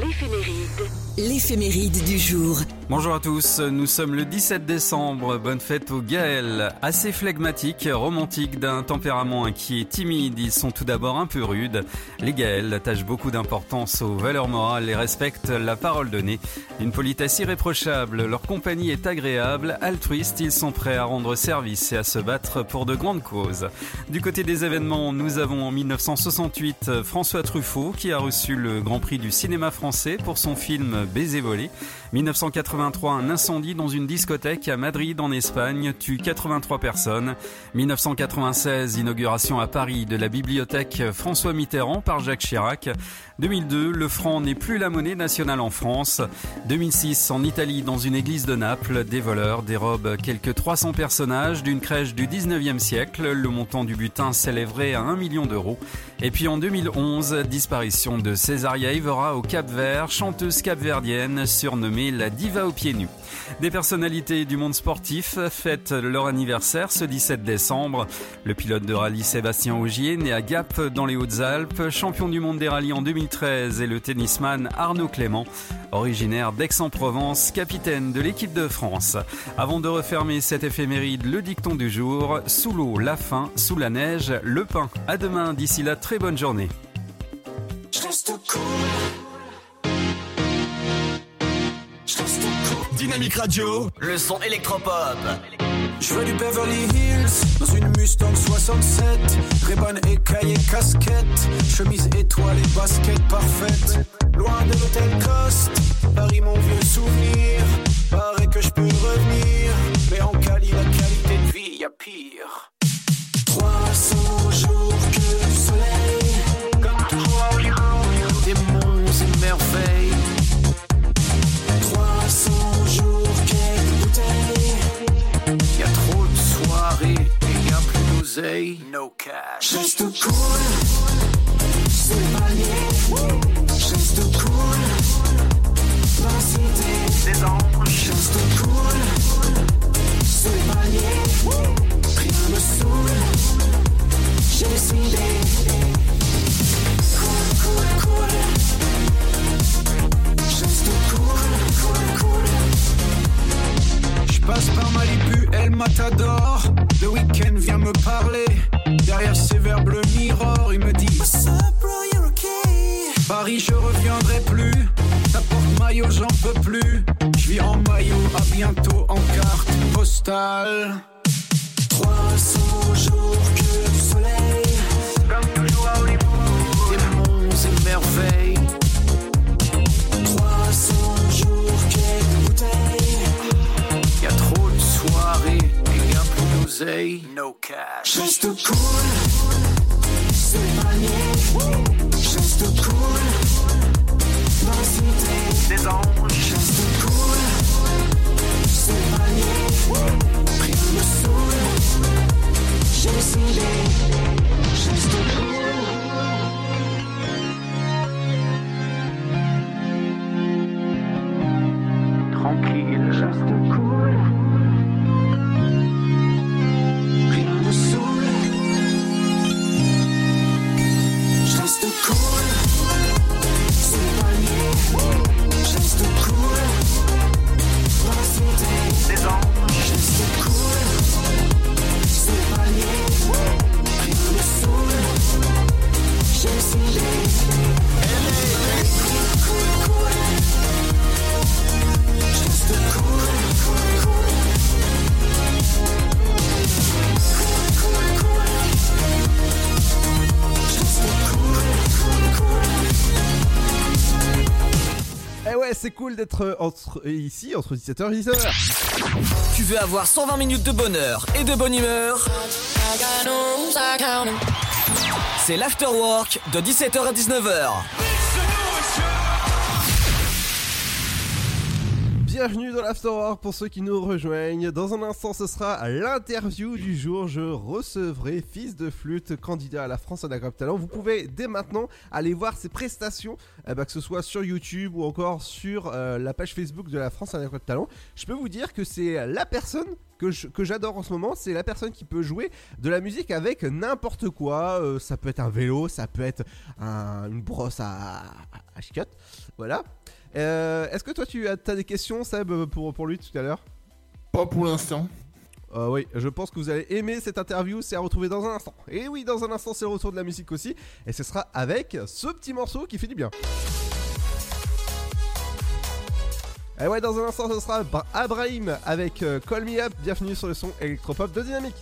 Speaker 16: L'éphéméride. L'éphéméride du jour.
Speaker 28: Bonjour à tous, nous sommes le 17 décembre, bonne fête aux Gaëls. Assez flegmatiques, romantiques, d'un tempérament inquiet, timide, ils sont tout d'abord un peu rudes. Les Gaëls attachent beaucoup d'importance aux valeurs morales et respectent la parole donnée. D'une politesse irréprochable, leur compagnie est agréable, altruistes, ils sont prêts à rendre service et à se battre pour de grandes causes. Du côté des événements, nous avons en 1968 François Truffaut qui a reçu le Grand Prix du cinéma français pour son film Baiser volé. 1983, un incendie dans une discothèque à Madrid en Espagne tue 83 personnes. 1996, inauguration à Paris de la bibliothèque François Mitterrand par Jacques Chirac. 2002, le franc n'est plus la monnaie nationale en France. 2006, en Italie, dans une église de Naples, des voleurs dérobent quelques 300 personnages d'une crèche du 19e siècle. Le montant du butin s'élèverait à 1 million d'euros. Et puis en 2011, disparition de Césaria Evora au Cap-Vert, chanteuse capverdienne surnommée la diva aux pieds nus. Des personnalités du monde sportif fêtent leur anniversaire ce 17 décembre. Le pilote de rallye Sébastien Augier, né à Gap dans les Hautes-Alpes, champion du monde des rallyes en 2013 et le tennisman Arnaud Clément, originaire d'Aix-en-Provence, capitaine de l'équipe de France. Avant de refermer cette éphéméride, le dicton du jour, sous l'eau, la faim, sous la neige, le pain. À demain, d'ici là, très bonne journée.
Speaker 8: Dynamique Radio, le son électropop.
Speaker 29: Je veux du Beverly Hills dans une Mustang 67. Ray-Ban écaille et casquette. Chemise étoile et basket parfaite.
Speaker 1: Entre, ici entre 17h et 19h.
Speaker 8: Tu veux avoir 120 minutes de bonheur et de bonne humeur? C'est l'afterwork de 17h à 19h.
Speaker 1: Bienvenue dans l'Afterwork pour ceux qui nous rejoignent. Dans un instant, ce sera l'interview du jour. Je recevrai Fils de Flûte, candidat à la France en Agrap Talent. Vous pouvez dès maintenant aller voir ses prestations, eh ben, que ce soit sur YouTube ou encore sur euh, la page Facebook de la France en Agrap Talent. Je peux vous dire que c'est la personne que j'adore en ce moment, c'est la personne qui peut jouer de la musique avec n'importe quoi. Euh, ça peut être un vélo, ça peut être un- une brosse à, à, à. Voilà. Euh, Est-ce que toi tu as, des questions, Seb, pour, pour lui tout à l'heure?
Speaker 9: Pas pour l'instant.
Speaker 1: Euh, oui, je pense que vous allez aimer cette interview, c'est à retrouver dans un instant. Et oui, dans un instant, c'est le retour de la musique aussi. Et ce sera avec ce petit morceau qui fait du bien. Et ouais, dans un instant, ce sera Bra- Abraham avec euh, Call Me Up. Bienvenue sur le son électropop de Dynamique.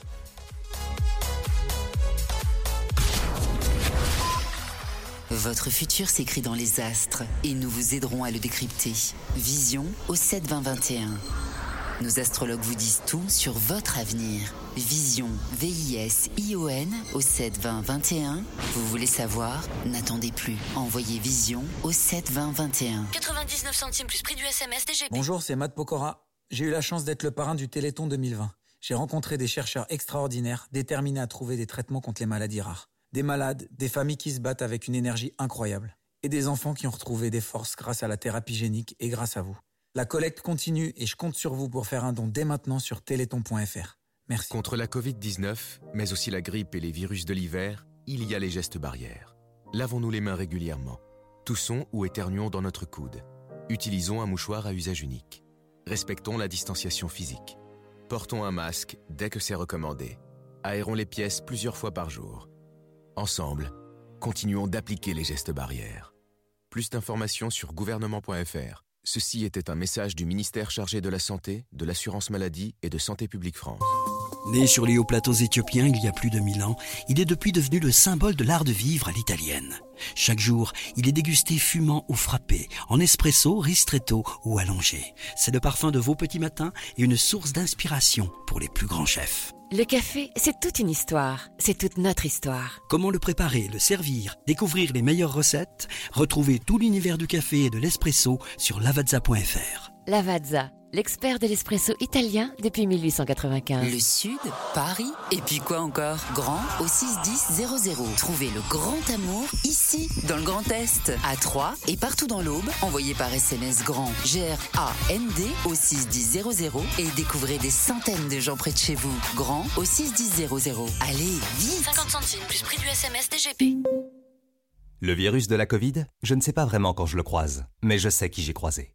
Speaker 10: Votre futur s'écrit dans les astres et nous vous aiderons à le décrypter. Vision au 7 20 21. Nos astrologues vous disent tout sur votre avenir. Vision, V-I-S-I-O-N au 7 20 21. Vous voulez savoir? N'attendez plus. Envoyez Vision au 7 20 21.
Speaker 11: 99 centimes plus prix du SMS DGP.
Speaker 30: Bonjour, c'est Matt Pokora. J'ai eu la chance d'être le parrain du Téléthon 2020. J'ai rencontré des chercheurs extraordinaires déterminés à trouver des traitements contre les maladies rares. Des malades, des familles qui se battent avec une énergie incroyable. Et des enfants qui ont retrouvé des forces grâce à la thérapie génique et grâce à vous. La collecte continue et je compte sur vous pour faire un don dès maintenant sur téléthon.fr. Merci.
Speaker 12: Contre la Covid-19, mais aussi la grippe et les virus de l'hiver, il y a les gestes barrières. Lavons-nous les mains régulièrement. Toussons ou éternuons dans notre coude. Utilisons un mouchoir à usage unique. Respectons la distanciation physique. Portons un masque dès que c'est recommandé. Aérons les pièces plusieurs fois par jour. Ensemble, continuons d'appliquer les gestes barrières. Plus d'informations sur gouvernement.fr. Ceci était un message du ministère chargé de la Santé, de l'Assurance Maladie et de Santé publique France.
Speaker 31: Né sur les hauts plateaux éthiopiens il y a plus de mille ans, il est depuis devenu le symbole de l'art de vivre à l'italienne. Chaque jour, il est dégusté fumant ou frappé, en espresso, ristretto ou allongé. C'est le parfum de vos petits matins et une source d'inspiration pour les plus grands chefs.
Speaker 32: Le café, c'est toute une histoire. C'est toute notre histoire.
Speaker 31: Comment le préparer, le servir, découvrir les meilleures recettes? Retrouvez tout l'univers du café et de l'espresso sur lavazza.fr.
Speaker 32: Lavazza, l'expert de l'espresso italien depuis 1895.
Speaker 10: Le Sud, Paris, et puis quoi encore? Grand au 61000. Trouvez le grand amour ici, dans le Grand Est, à Troyes et partout dans l'Aube. Envoyez par SMS grand G-R-A-N-D au 61000 et découvrez des centaines de gens près de chez vous. Grand au 61000. Allez, vite
Speaker 11: 50 centimes plus prix du SMS DGP.
Speaker 13: Le virus de la Covid, je ne sais pas vraiment quand je le croise, mais je sais qui j'ai croisé.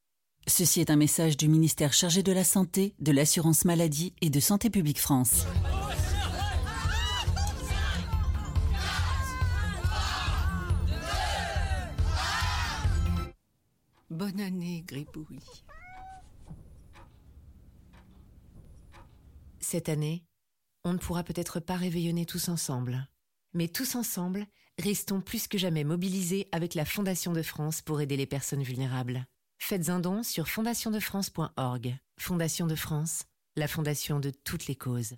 Speaker 14: Ceci est un message du ministère chargé de la Santé, de l'Assurance Maladie et de Santé publique France.
Speaker 33: Bonne année, Gribouille.
Speaker 16: Cette année, on ne pourra peut-être pas réveillonner tous ensemble. Mais tous ensemble, restons plus que jamais mobilisés avec la Fondation de France pour aider les personnes vulnérables. Faites un don sur fondationdefrance.org. Fondation de France, la fondation de toutes les causes.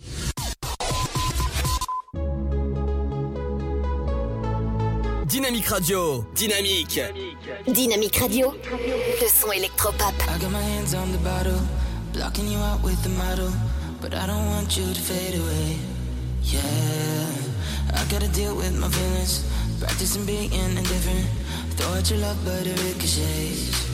Speaker 8: Dynamique Radio, dynamique.
Speaker 34: Dynamique Radio, le son électropop.
Speaker 6: I got my hands on the bottle, blocking you out with the model. But I don't want you to fade away. Yeah, I gotta deal with my feelings, practicing being indifferent. Throw out your love, but it ricochets.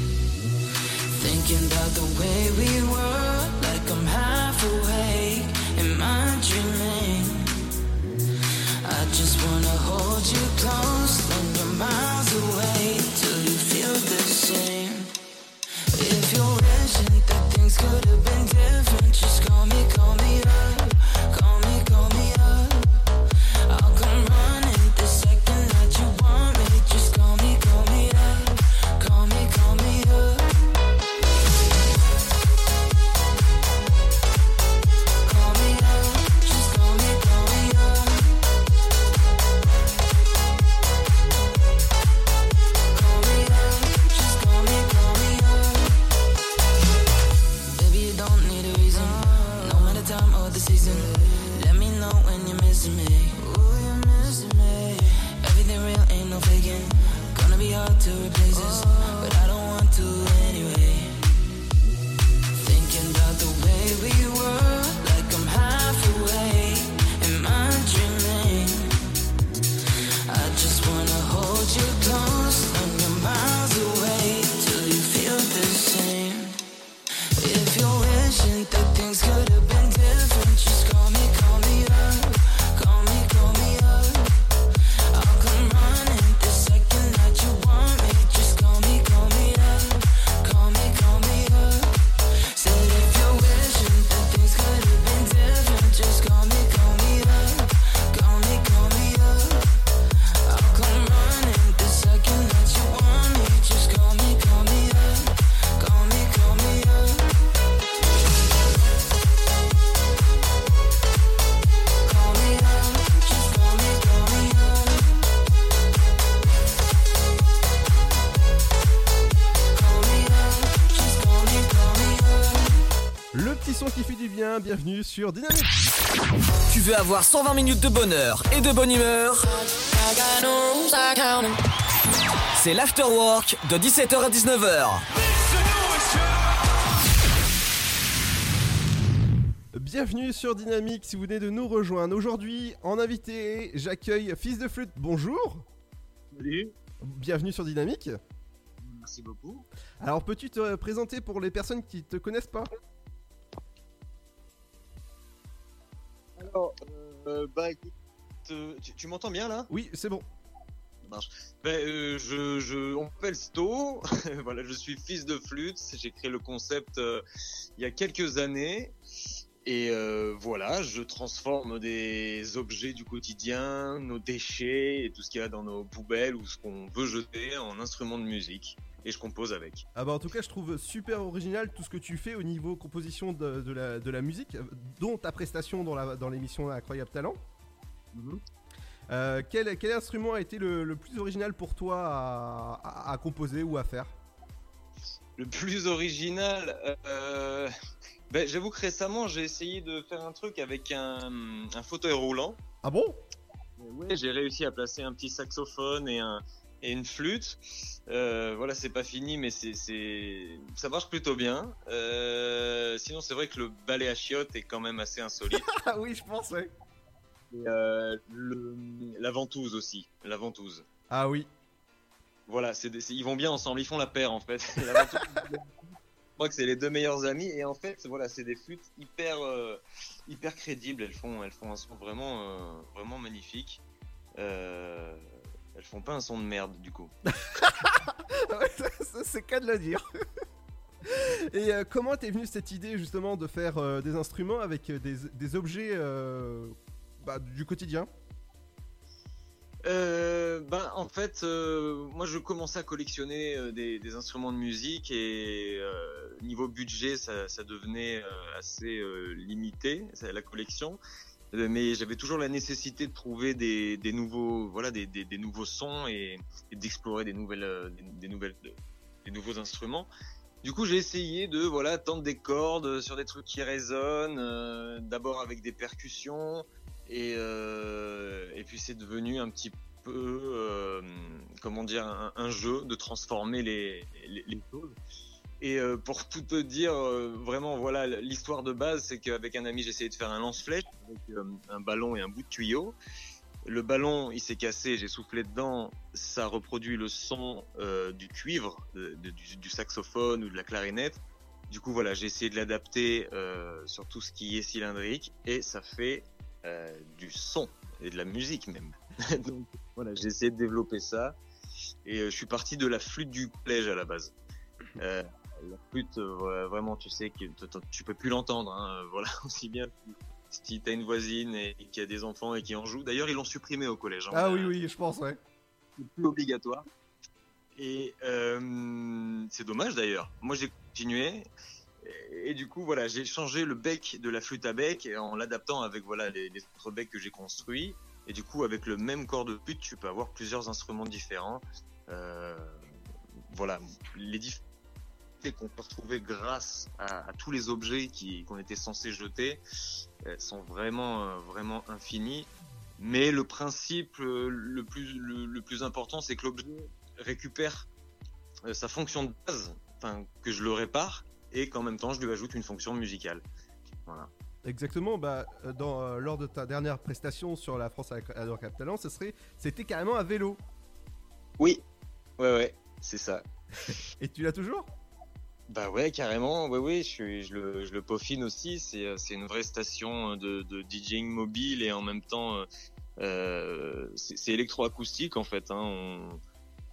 Speaker 6: Thinking about the way we were, like I'm half awake. Am I dreaming? I just wanna hold you close
Speaker 1: sur Dynamique.
Speaker 2: Tu veux avoir 120 minutes de bonheur et de bonne humeur? C'est l'afterwork de 17h à 19h.
Speaker 1: Bienvenue sur Dynamique si vous venez de nous rejoindre. Aujourd'hui, en invité, j'accueille Fils de Flûte. Bonjour.
Speaker 35: Salut.
Speaker 1: Bienvenue sur Dynamique.
Speaker 35: Merci beaucoup.
Speaker 1: Alors, peux-tu te présenter pour les personnes qui te connaissent pas?
Speaker 35: Alors, euh, bah écoute, euh, tu, tu m'entends bien là?
Speaker 1: Oui, c'est bon.
Speaker 35: Ça marche. Ben, euh, je, je, on m'appelle Sto. voilà, je suis fils de flûte. J'ai créé le concept euh, il y a quelques années. Et euh, voilà, je transforme des objets du quotidien, nos déchets et tout ce qu'il y a dans nos poubelles ou ce qu'on veut jeter en instruments de musique. Et je compose avec.
Speaker 1: Ah bah en tout cas, je trouve super original tout ce que tu fais au niveau composition de, de la, de la musique, dont ta prestation dans la- dans l'émission Incroyable Talent. Euh, quel, quel instrument a été le, le plus original pour toi à, à- à composer ou à faire?
Speaker 35: Le plus original, euh, ben, j'avoue que récemment j'ai essayé de faire un truc avec un, un fauteuil roulant.
Speaker 1: Ah bon?
Speaker 35: Ouais, j'ai réussi à placer un petit saxophone et, un, et une flûte. Euh, voilà, c'est pas fini, mais c'est, c'est, ça marche plutôt bien. Euh, sinon, c'est vrai que le balai à chiottes est quand même assez insolite.
Speaker 1: Ah oui, je pense, ouais.
Speaker 35: Et, euh, le, la ventouse aussi, la ventouse.
Speaker 1: Ah oui.
Speaker 35: Voilà, c'est des- c'est- ils vont bien ensemble, ils font la paire en fait. La ventouse, je crois que c'est les deux meilleurs amis et en fait, voilà, c'est des flûtes hyper, hyper crédibles. Elles font, elles font un son vraiment, vraiment magnifique. Euh, elles font pas un son de merde du coup.
Speaker 1: C'est qu'à de le dire. Et euh, comment t'es venue cette idée justement de faire euh, des instruments avec euh, des, des objets euh, bah, du quotidien?
Speaker 35: Euh, ben, en fait, euh, moi je commençais à collectionner euh, des, des instruments de musique et euh, niveau budget, ça, ça devenait euh, assez euh, limité, la collection. Euh, mais j'avais toujours la nécessité de trouver des, des nouveaux, voilà, des, des, des nouveaux sons et, d'explorer des nouvelles, euh, des nouvelles, des nouveaux instruments. Du coup, j'ai essayé de voilà tendre des cordes sur des trucs qui résonnent, euh, d'abord avec des percussions, et, euh, et puis c'est devenu un petit peu, euh, comment dire, un, un jeu de transformer les, les, les choses. Et euh, pour tout te dire, euh, vraiment, voilà, l'histoire de base, c'est qu'avec un ami, essayé de faire un lance-flèche avec euh, un ballon et un bout de tuyau. Le ballon, il s'est cassé, j'ai soufflé dedans, ça reproduit le son euh, du cuivre, du, saxophone ou de la clarinette. Du coup, voilà, j'ai essayé de l'adapter euh, sur tout ce qui est cylindrique et ça fait euh, du son et de la musique même. Donc voilà, j'ai essayé de développer ça et je suis parti de la flûte du collège à la base. Euh, la flûte, euh, vraiment, tu sais que tu peux plus l'entendre. Hein, voilà, aussi bien si t'as une voisine et, et qui a des enfants et qui en joue. D'ailleurs, ils l'ont supprimé au collège. hein.
Speaker 1: Ah oui, oui, je pense, ouais.
Speaker 35: c'est plus obligatoire. Et euh, c'est dommage d'ailleurs. Moi j'ai continué. Et, et du coup voilà, j'ai changé le bec de la flûte à bec en l'adaptant avec voilà les, les autres becs que j'ai construits. Et du coup avec le même corps de flûte, tu peux avoir plusieurs instruments différents. Euh, voilà, les qu'on peut retrouver grâce à, à tous les objets qui qu'on était censé jeter euh, sont vraiment euh, vraiment infinis. Mais le principe euh, le plus le, le plus important, c'est que l'objet récupère sa fonction de base, enfin que je le répare et qu'en même temps je lui ajoute une fonction musicale. Voilà.
Speaker 1: Exactement, bah, dans, euh, lors de ta dernière prestation sur la France Adore Cap Talent, ce serait, c'était carrément à vélo.
Speaker 35: Oui, ouais, ouais, c'est ça.
Speaker 1: Et tu l'as toujours?
Speaker 35: Bah ouais, carrément, ouais, ouais, je, suis, je, le, je le peaufine aussi. C'est, euh, c'est une vraie station de, de DJing mobile et en même temps, euh, euh, c'est, c'est électroacoustique en fait. Hein. On,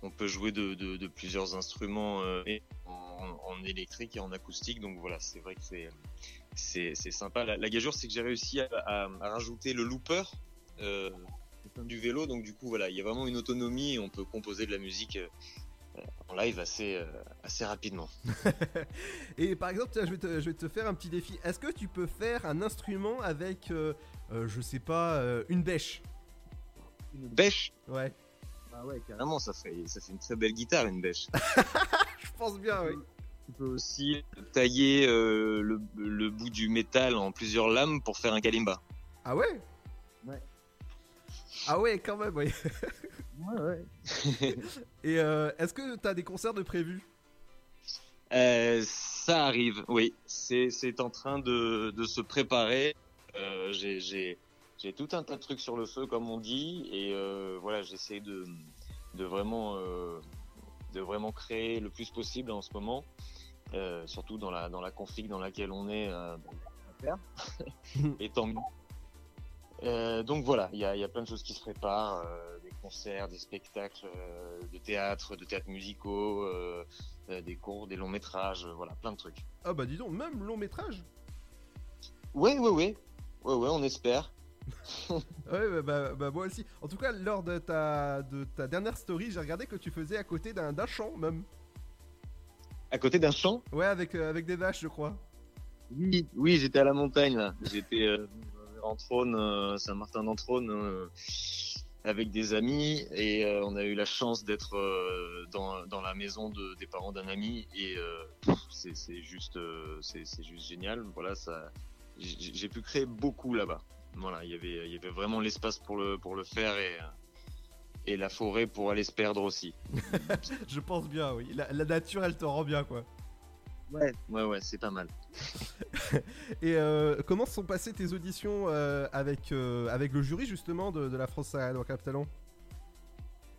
Speaker 35: on peut jouer de, de, de plusieurs instruments euh, en, électrique et en acoustique, donc voilà, c'est vrai que c'est, c'est, c'est sympa. La, la gageure, c'est que j'ai réussi à, à, à rajouter le looper. Euh, du vélo donc du coup voilà il y a vraiment une autonomie et on peut composer de la musique euh, en live assez, euh, assez rapidement.
Speaker 1: Et par exemple, tiens, je vais, te, je vais te faire un petit défi. Est-ce que tu peux faire un instrument avec, euh, euh, je sais pas, euh, une bêche?
Speaker 35: Une bêche?
Speaker 1: Ouais.
Speaker 35: Ah ouais, carrément, ça fait, ça fait une très belle guitare, une bêche.
Speaker 1: Je pense bien, oui.
Speaker 35: Tu peux aussi tailler euh, le, le bout du métal en plusieurs lames pour faire un kalimba.
Speaker 1: Ah ouais?
Speaker 35: Ouais.
Speaker 1: Ah ouais, quand même, oui.
Speaker 35: Ouais, ouais.
Speaker 1: Et euh, est-ce que t'as des concerts de prévus?
Speaker 35: Euh, ça arrive, oui. C'est, en train de, de se préparer. Euh, j'ai, tout un tas de trucs sur le feu, comme on dit, et euh, voilà, j'essaie de, de vraiment, euh, de vraiment créer le plus possible en ce moment, euh, surtout dans la, dans la config dans laquelle on est. Euh, et tant mieux. Euh, donc voilà, il y a, il y a plein de choses qui se préparent, euh, concerts, des spectacles euh, de théâtre, de théâtre musicaux, euh, euh, des cours, des longs métrages, voilà, plein de trucs.
Speaker 1: Ah bah dis donc, même long métrage?
Speaker 35: Ouais, ouais, ouais, ouais, ouais, on espère.
Speaker 1: Ouais, bah, bah, bah, moi aussi. En tout cas, lors de ta, de ta dernière story, j'ai regardé que tu faisais à côté d'un champ, même.
Speaker 35: À côté d'un champ
Speaker 1: Ouais, avec, euh, avec des vaches, je crois.
Speaker 35: Oui, oui, j'étais à la montagne là. J'étais euh, en Trône, euh, Saint-Martin d'Entrône, avec des amis et euh, on a eu la chance d'être euh, dans, dans la maison de, des parents d'un ami et euh, c'est juste, euh, c'est juste génial. Voilà, ça, j'ai pu créer beaucoup là-bas. Voilà, il y avait, il y avait vraiment l'espace pour le pour le faire et et la forêt pour aller se perdre aussi.
Speaker 1: je pense bien, oui. La, la nature, elle te rend bien, quoi.
Speaker 35: Ouais, ouais, ouais, c'est pas mal.
Speaker 1: Et euh, comment sont passées tes auditions euh, avec, euh, avec le jury, justement, de, de la France Adore Cap Talent?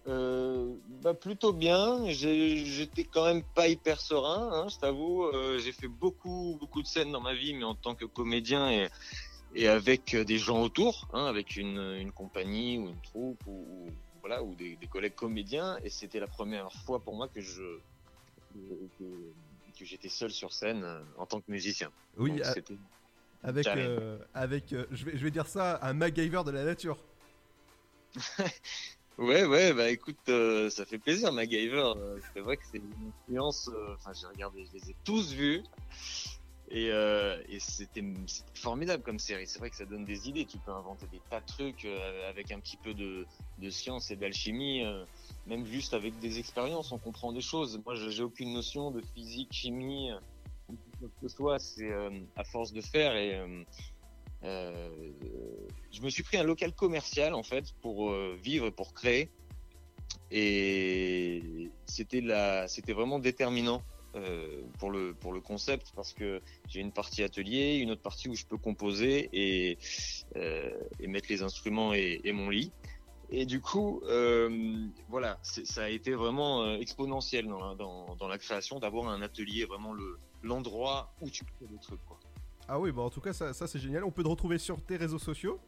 Speaker 35: Euh, bah plutôt bien. J'étais quand même pas hyper serein, hein, je t'avoue. Euh, j'ai fait beaucoup beaucoup de scènes dans ma vie, mais en tant que comédien et et avec des gens autour, hein, avec une, une compagnie ou une troupe ou, ou- voilà ou des, des collègues comédiens. Et c'était la première fois pour moi que je que, que- que j'étais seul sur scène euh, en tant que musicien.
Speaker 1: Oui,
Speaker 35: Donc,
Speaker 1: à-
Speaker 35: c'était
Speaker 1: Avec, euh, avec euh, je, vais, je vais dire ça, un MacGyver de la nature.
Speaker 35: Ouais, ouais, bah écoute, euh, ça fait plaisir, MacGyver. C'est vrai que c'est une influence. Enfin, j'ai regardé, je les ai tous vus. Et, euh, c'était formidable comme série. C'est vrai que ça donne des idées. Tu peux inventer des tas de trucs euh, avec un petit peu de, science et d'alchimie. euh, même juste avec des expériences, on comprend des choses. Moi, j'ai aucune notion de physique, chimie, quoi que ce soit. C'est à force de faire et. je me suis pris un local commercial en fait pour vivre, pour créer, et c'était la, c'était vraiment déterminant euh, pour le pour le concept parce que j'ai une partie atelier, une autre partie où je peux composer et euh, et mettre les instruments et, et mon lit. Et du coup, euh, voilà, ça a été vraiment exponentiel dans la, dans, dans la création d'avoir un atelier, vraiment le l'endroit où tu crées des trucs. Quoi.
Speaker 1: Ah oui, bah en tout cas, ça, ça c'est génial. On peut te retrouver sur tes réseaux sociaux?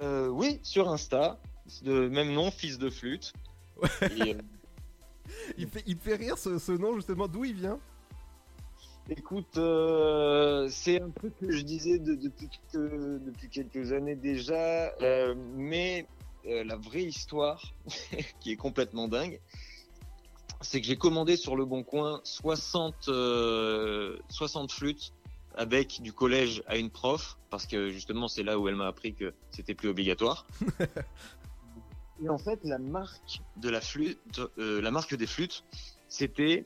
Speaker 35: Oui, sur Insta, de même nom, fils de flûte. Et,
Speaker 1: Il, fait, il me fait rire ce, ce nom, justement, d'où il vient?
Speaker 35: Écoute, euh, c'est un truc que je disais de- depuis, que- depuis quelques années déjà, euh, mais euh, la vraie histoire, qui est complètement dingue, c'est que j'ai commandé sur le Bon Coin 60, euh, 60 flûtes avec du collège à une prof, parce que justement c'est là où elle m'a appris que c'était plus obligatoire. Et en fait, la marque de la flûte, euh, la marque des flûtes, c'était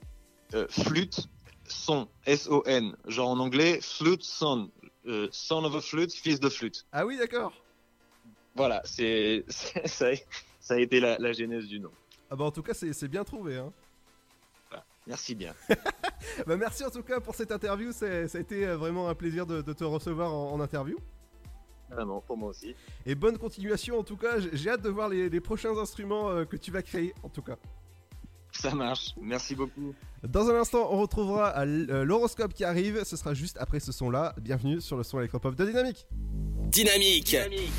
Speaker 35: euh, flûte son, S-O-N. Genre en anglais, flute son, euh, son of a flute, fils de flûte.
Speaker 1: Ah oui, d'accord.
Speaker 35: Voilà, c'est ça, a été la, genèse du nom.
Speaker 1: Ah bah en tout cas, c'est bien trouvé. Hein.
Speaker 35: Merci bien.
Speaker 1: bah merci en tout cas pour cette interview. Ça a été euh, vraiment un plaisir de, te recevoir en interview.
Speaker 35: Vraiment, pour moi aussi.
Speaker 1: Et bonne continuation en tout cas. J'ai hâte de voir les, prochains instruments que tu vas créer en tout cas.
Speaker 35: Ça marche, merci beaucoup.
Speaker 1: Dans un instant, on retrouvera l'horoscope qui arrive. Ce sera juste après ce son-là. Bienvenue sur le son électropop de Dynamique.
Speaker 8: Dynamique.
Speaker 25: Dynamique.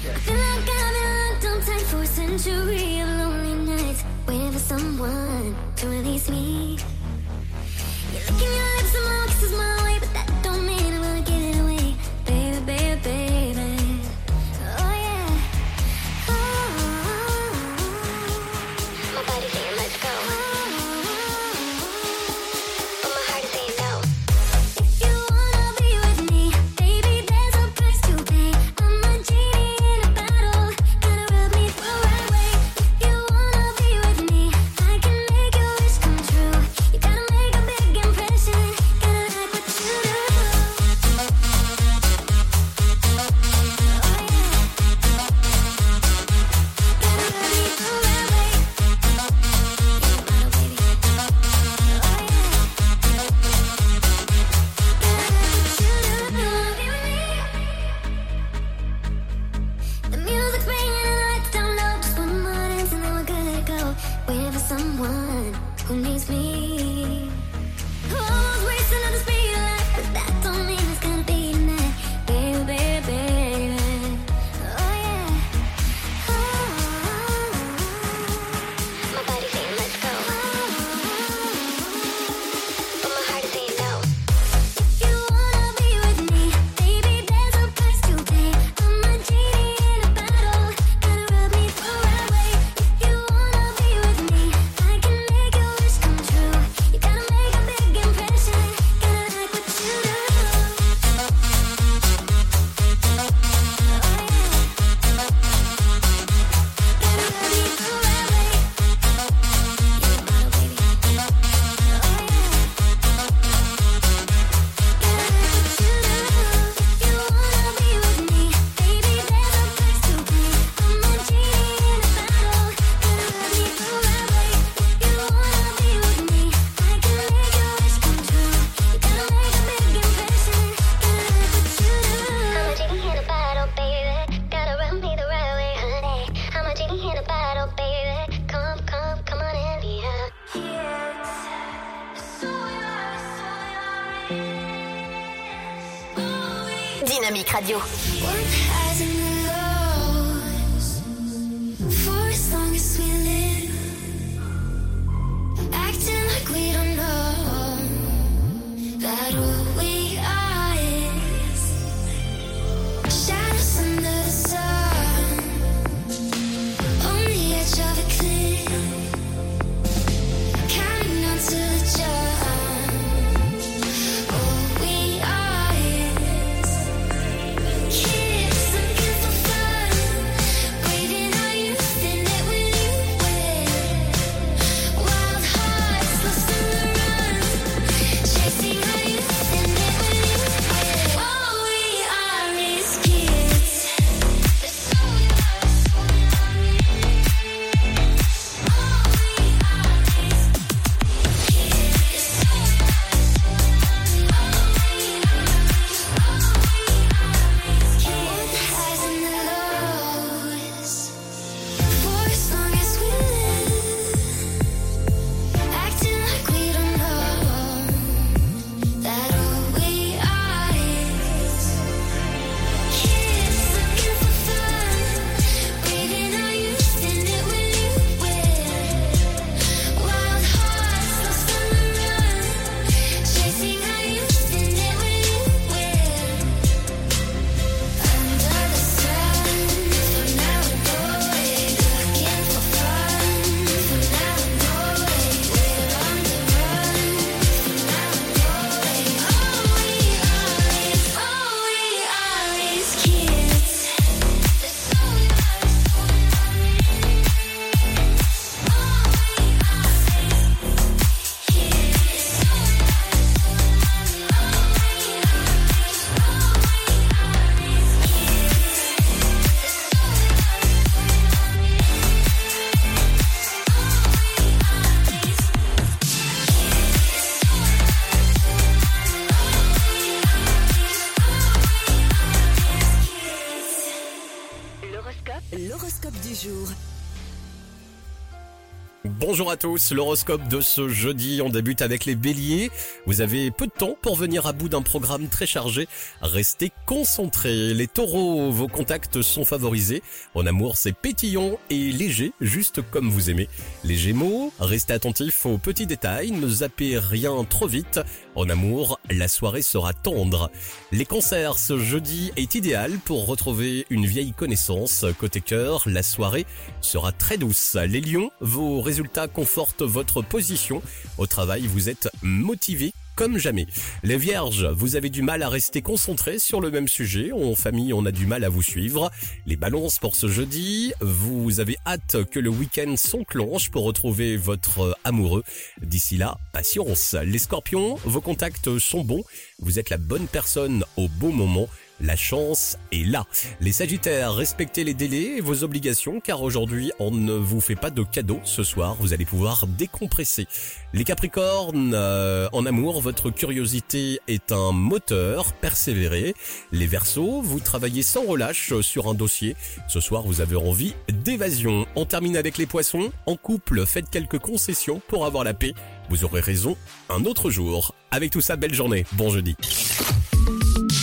Speaker 36: Bonjour à tous, l'horoscope de ce jeudi, on débute avec les béliers. Vous avez peu de temps pour venir à bout d'un programme très chargé. Restez concentrés. Les taureaux, vos contacts sont favorisés. En amour, c'est pétillant et léger, juste comme vous aimez. Les gémeaux, restez attentifs aux petits détails, ne zappez rien trop vite. En amour, la soirée sera tendre. Les cancers, ce jeudi est idéal pour retrouver une vieille connaissance. Côté cœur, la soirée sera très douce. Les lions, vos résultats confortent votre position. Au travail, vous êtes motivé comme jamais. Les vierges, vous avez du mal à rester concentrés sur le même sujet. En famille, on a du mal à vous suivre. Les balances pour ce jeudi, vous avez hâte que le week-end s'enclenche pour retrouver votre amoureux. D'ici là, patience. Les scorpions, vos contacts sont bons. Vous êtes la bonne personne au bon moment. La chance est là. Les Sagittaires, respectez les délais et vos obligations car aujourd'hui on ne vous fait pas de cadeaux. Ce soir, vous allez pouvoir décompresser. Les Capricornes, euh, en amour, votre curiosité est un moteur. Persévérez. Les Verseaux, vous travaillez sans relâche sur un dossier. Ce soir, vous avez envie d'évasion. On termine avec les Poissons. En couple, faites quelques concessions pour avoir la paix. Vous aurez raison un autre jour. Avec tout ça, belle journée. Bon jeudi.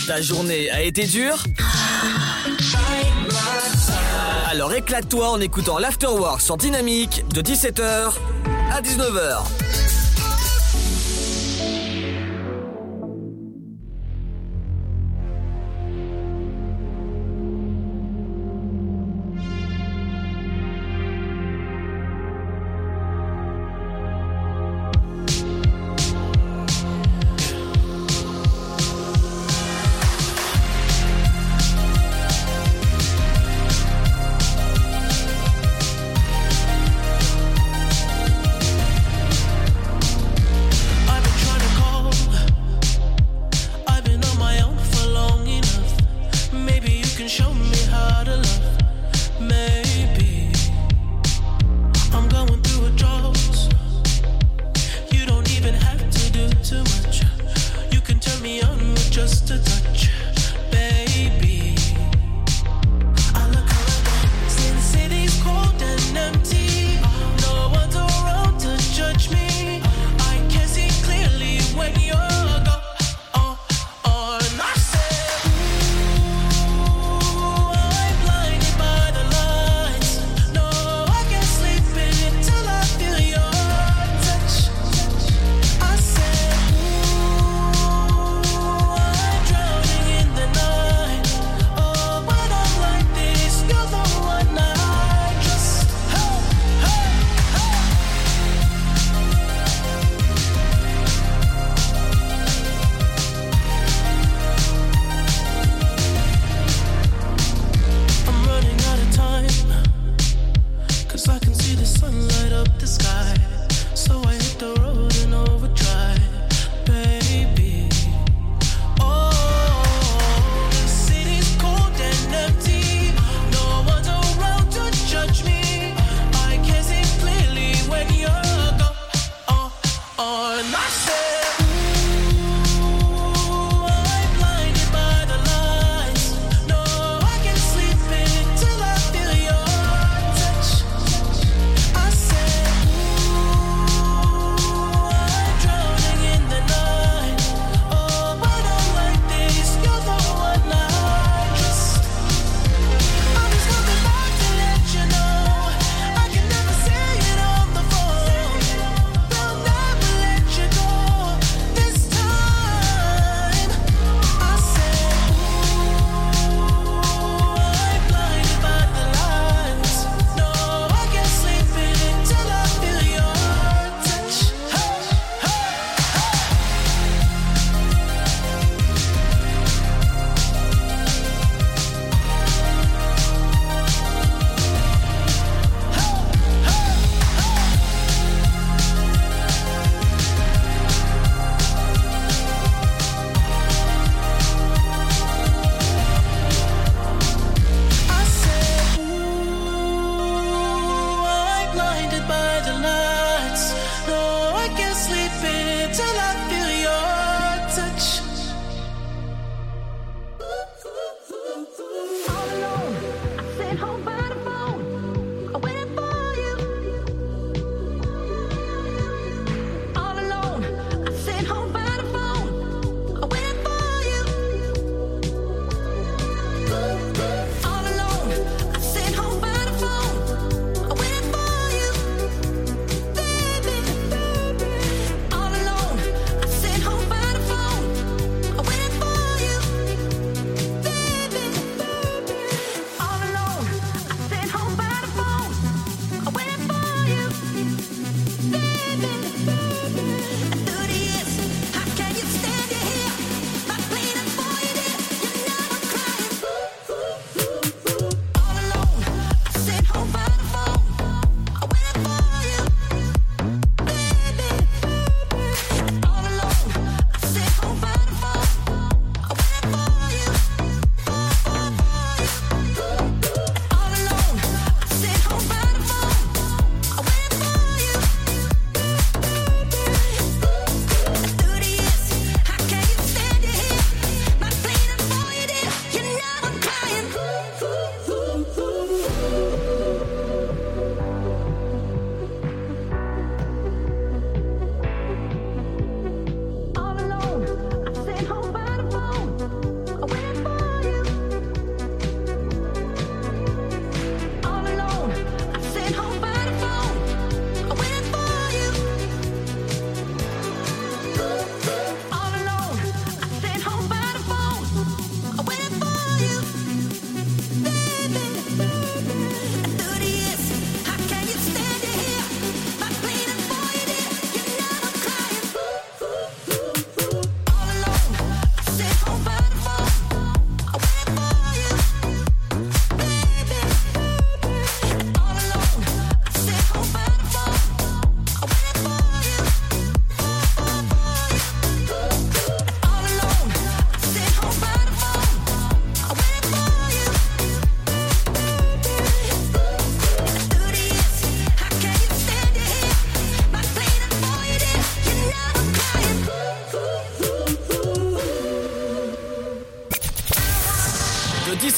Speaker 2: Ta journée a été dure Alors éclate-toi en écoutant l'Afterwork sur Dynamique de 17h à 19h.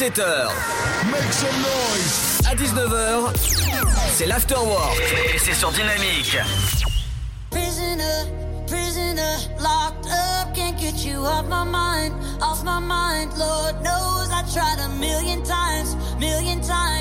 Speaker 8: 17h. Make some noise. À 19h, c'est l'afterwork. Et c'est sur Dynamique.
Speaker 7: Prisoner, prisoner, locked up, can't get you off my mind, off my mind. Lord knows I tried a million times, million times.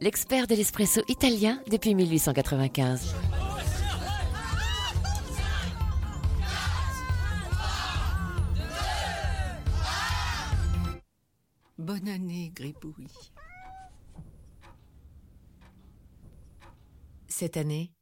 Speaker 37: l'expert de l'espresso italien depuis 1895.
Speaker 14: Bonne année, Gribouille.
Speaker 16: Cette année,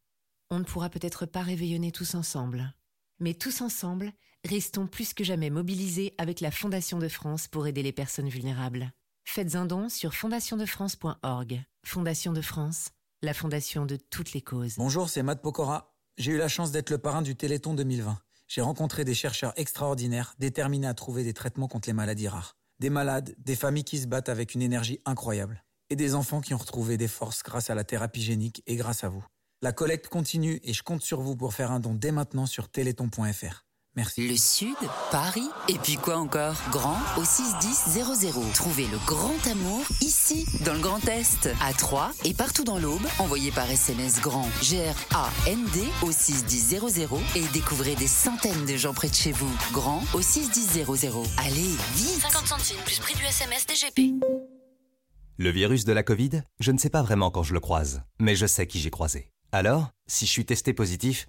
Speaker 16: on ne pourra peut-être pas réveillonner tous ensemble. Mais tous ensemble, restons plus que jamais mobilisés avec la Fondation de France pour aider les personnes vulnérables. Faites un don sur fondationdefrance.org. Fondation de France, la fondation de toutes les causes.
Speaker 10: Bonjour, c'est Matt Pokora. J'ai eu la chance d'être le parrain du Téléthon 2020. J'ai rencontré des chercheurs extraordinaires déterminés à trouver des traitements contre les maladies rares. Des malades, des familles qui se battent avec une énergie incroyable. Et des enfants qui ont retrouvé des forces grâce à la thérapie génique et grâce à vous. La collecte continue et je compte sur vous pour faire un don dès maintenant sur téléthon.fr. Merci.
Speaker 38: Le Sud, Paris, et puis quoi encore? Grand au 61000. Trouvez le grand amour ici, dans le Grand Est, à Troyes et partout dans l'Aube. Envoyez par SMS grand G-R-A-N-D au 61000 et découvrez des centaines de gens près de chez vous. Grand au 61000. Allez, vite
Speaker 11: 50 centimes plus prix du SMS DGP.
Speaker 13: Le virus de la Covid, je ne sais pas vraiment quand je le croise, mais je sais qui j'ai croisé. Alors, si je suis testé positif,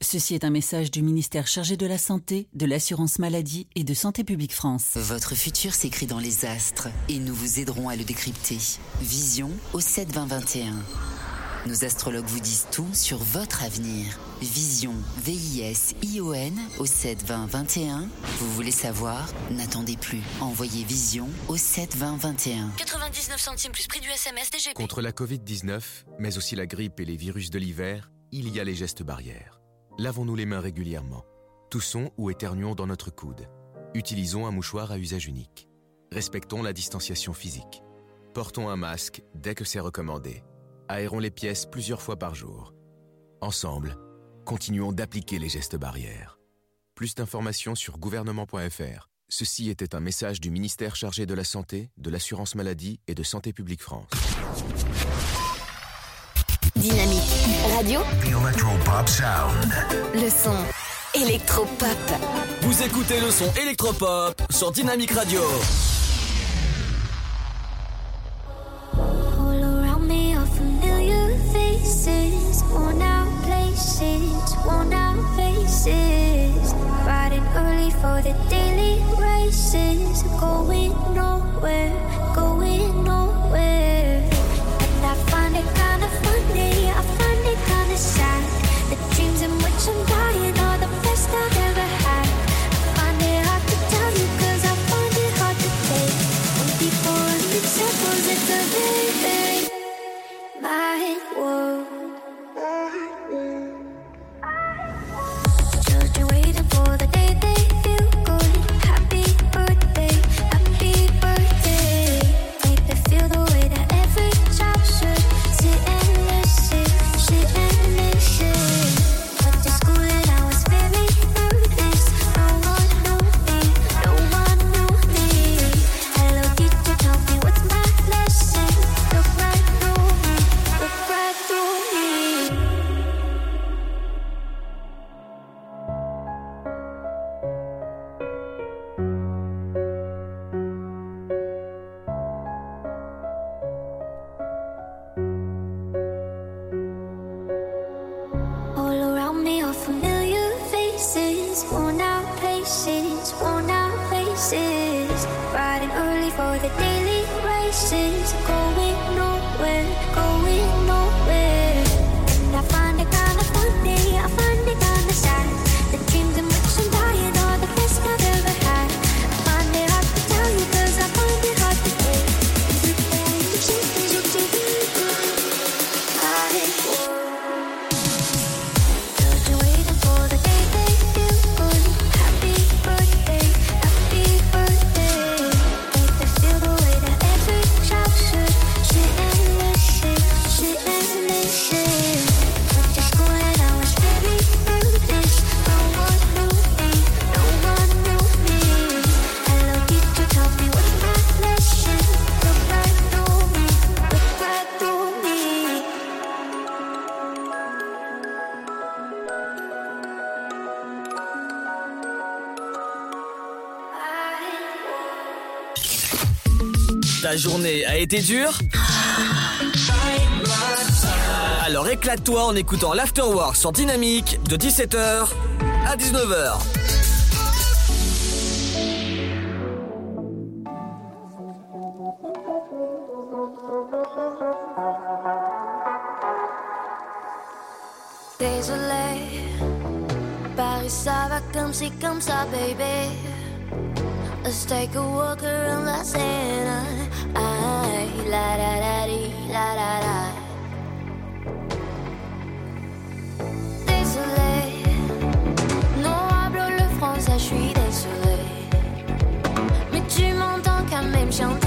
Speaker 14: Ceci est un message du ministère chargé de la Santé, de l'Assurance Maladie et de Santé Publique France.
Speaker 10: Votre futur s'écrit dans les astres et nous vous aiderons à le décrypter. Vision au 7 20 21. Nos astrologues vous disent tout sur votre avenir. Vision, V-I-S-I-O-N au 7 20 21. Vous voulez savoir? N'attendez plus. Envoyez Vision au 7 20 21.
Speaker 3: 99 centimes plus prix du SMS DGP.
Speaker 12: Contre la Covid-19, mais aussi la grippe et les virus de l'hiver, il y a les gestes barrières. Lavons-nous les mains régulièrement. Toussons ou éternuons dans notre coude. Utilisons un mouchoir à usage unique. Respectons la distanciation physique. Portons un masque dès que c'est recommandé. Aérons les pièces plusieurs fois par jour. Ensemble, continuons d'appliquer les gestes barrières. Plus d'informations sur gouvernement.fr. Ceci était un message du ministère chargé de la Santé, de l'Assurance Maladie et de Santé Publique France.
Speaker 39: Dynamique Radio,
Speaker 40: The Electropop Sound.
Speaker 39: le son électropop.
Speaker 2: Vous écoutez le son électropop sur Dynamic Radio.
Speaker 25: All around me are familiar faces, worn out places, worn out faces. Riding early for the daily races, going nowhere, going nowhere. And I find it kinda funny,
Speaker 2: été dure Alors éclate-toi en écoutant l'Afterwork sur Dynamique de 17h à 19h.
Speaker 25: Désolé, Paris ça va comme c'est comme ça, baby. Let's take a walk around la Seine. La la la la la la. Je suis désolé. Mais tu m'entends quand même chanter.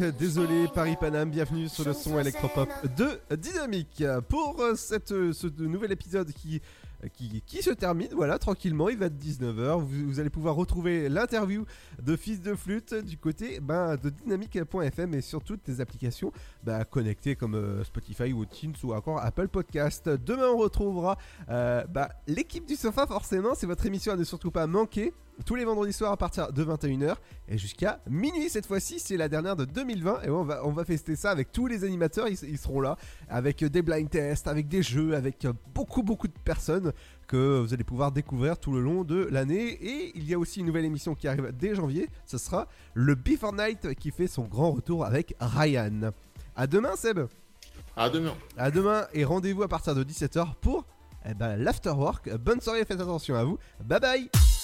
Speaker 1: Euh, Désolé Paris Paname, bienvenue sur le son électropop de Dynamique. Pour euh, cette, euh, ce nouvel épisode qui, qui, se termine, voilà, tranquillement, il va être 19h. Vous, vous allez pouvoir retrouver l'interview de Fils de Flûte du côté ben, de dynamique.fm et sur toutes les applications ben, connectées comme Spotify ou Teams ou encore Apple Podcast. Demain, on retrouvera ben, l'équipe du sofa, forcément, c'est votre émission à ne surtout pas manquer. Tous les vendredis soirs à partir de 21h et jusqu'à minuit cette fois-ci, c'est la dernière de 2020 et on va, on va fester ça avec tous les animateurs, ils, ils seront là avec des blind tests, avec des jeux, avec beaucoup beaucoup de personnes que vous allez pouvoir découvrir tout le long de l'année et il y a aussi une nouvelle émission qui arrive dès janvier, ce sera le Before Night qui fait son grand retour avec Ryan. À demain Seb
Speaker 41: À demain
Speaker 1: À demain et rendez-vous à partir de 17h pour eh ben, l'afterwork. Bonne soirée, faites attention à vous. Bye bye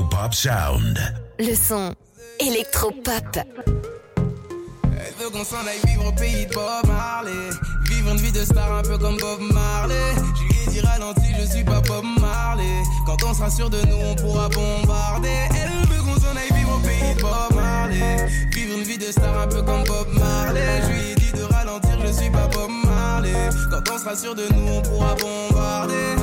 Speaker 40: Electropop Sound.
Speaker 39: le son électropop.
Speaker 27: Elle veut qu'on s'en aille vivre au pays de Bob Marley. Vivre une vie de star un peu comme Bob Marley. Je lui ai dit ralenti, je suis pas Bob Marley. Quand on sera sûr de nous, on pourra bombarder. Elle veut qu'on s'en aille vivre au pays de Bob Marley. Vivre une vie de star un peu comme Bob Marley. Je lui ai dit de ralentir, je suis pas Bob Marley. Quand on sera sûr de nous, on pourra bombarder.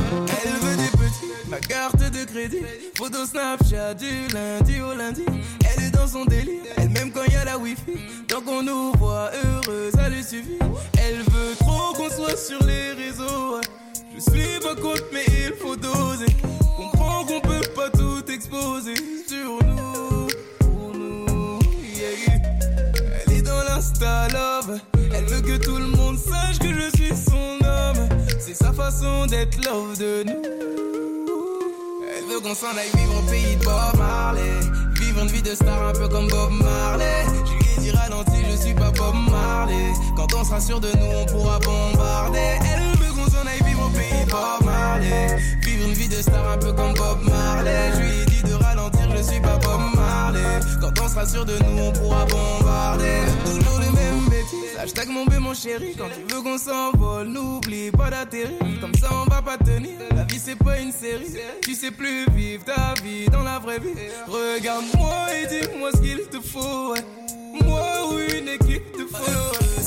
Speaker 27: Elle veut des petits, ma carte de crédit. Photo Snapchat du lundi au lundi. Elle est
Speaker 42: dans son délire. Elle même quand y a la wifi. Tant qu'on nous voit heureux, ça lui suffit. Elle veut trop qu'on soit sur les réseaux. Je suis pas contre, mais il faut doser. Comprends qu'on peut pas tout exposer sur nous. Pour nous. Elle est dans l'insta love. Elle veut que tout le monde sache que je suis son homme. C'est sa façon d'être love de nous. Veut qu'on s'en aille vivre au pays de Bob Marley. Vivre une vie de star un peu comme Bob Marley. Je lui ai dit ralenti, je suis pas Bob Marley. Quand on sera sûr de nous, on pourra bombarder. Elle veut qu'on s'en aille vivre au pays de Bob Marley. Vivre une vie de star un peu comme Bob Marley. Je lui ai dit de ralentir, je suis pas Bob Marley. Quand on sera sûr de nous, on pourra bombarder. Toujours les mêmes. Hashtag mon bé, mon chéri. Quand tu veux qu'on s'envole, n'oublie pas d'atterrir. Comme ça, on va pas tenir. La vie, c'est pas une série. Tu sais plus vivre ta vie dans la vraie vie. Regarde-moi et dis-moi ce qu'il te faut. Moi ou une équipe de faut.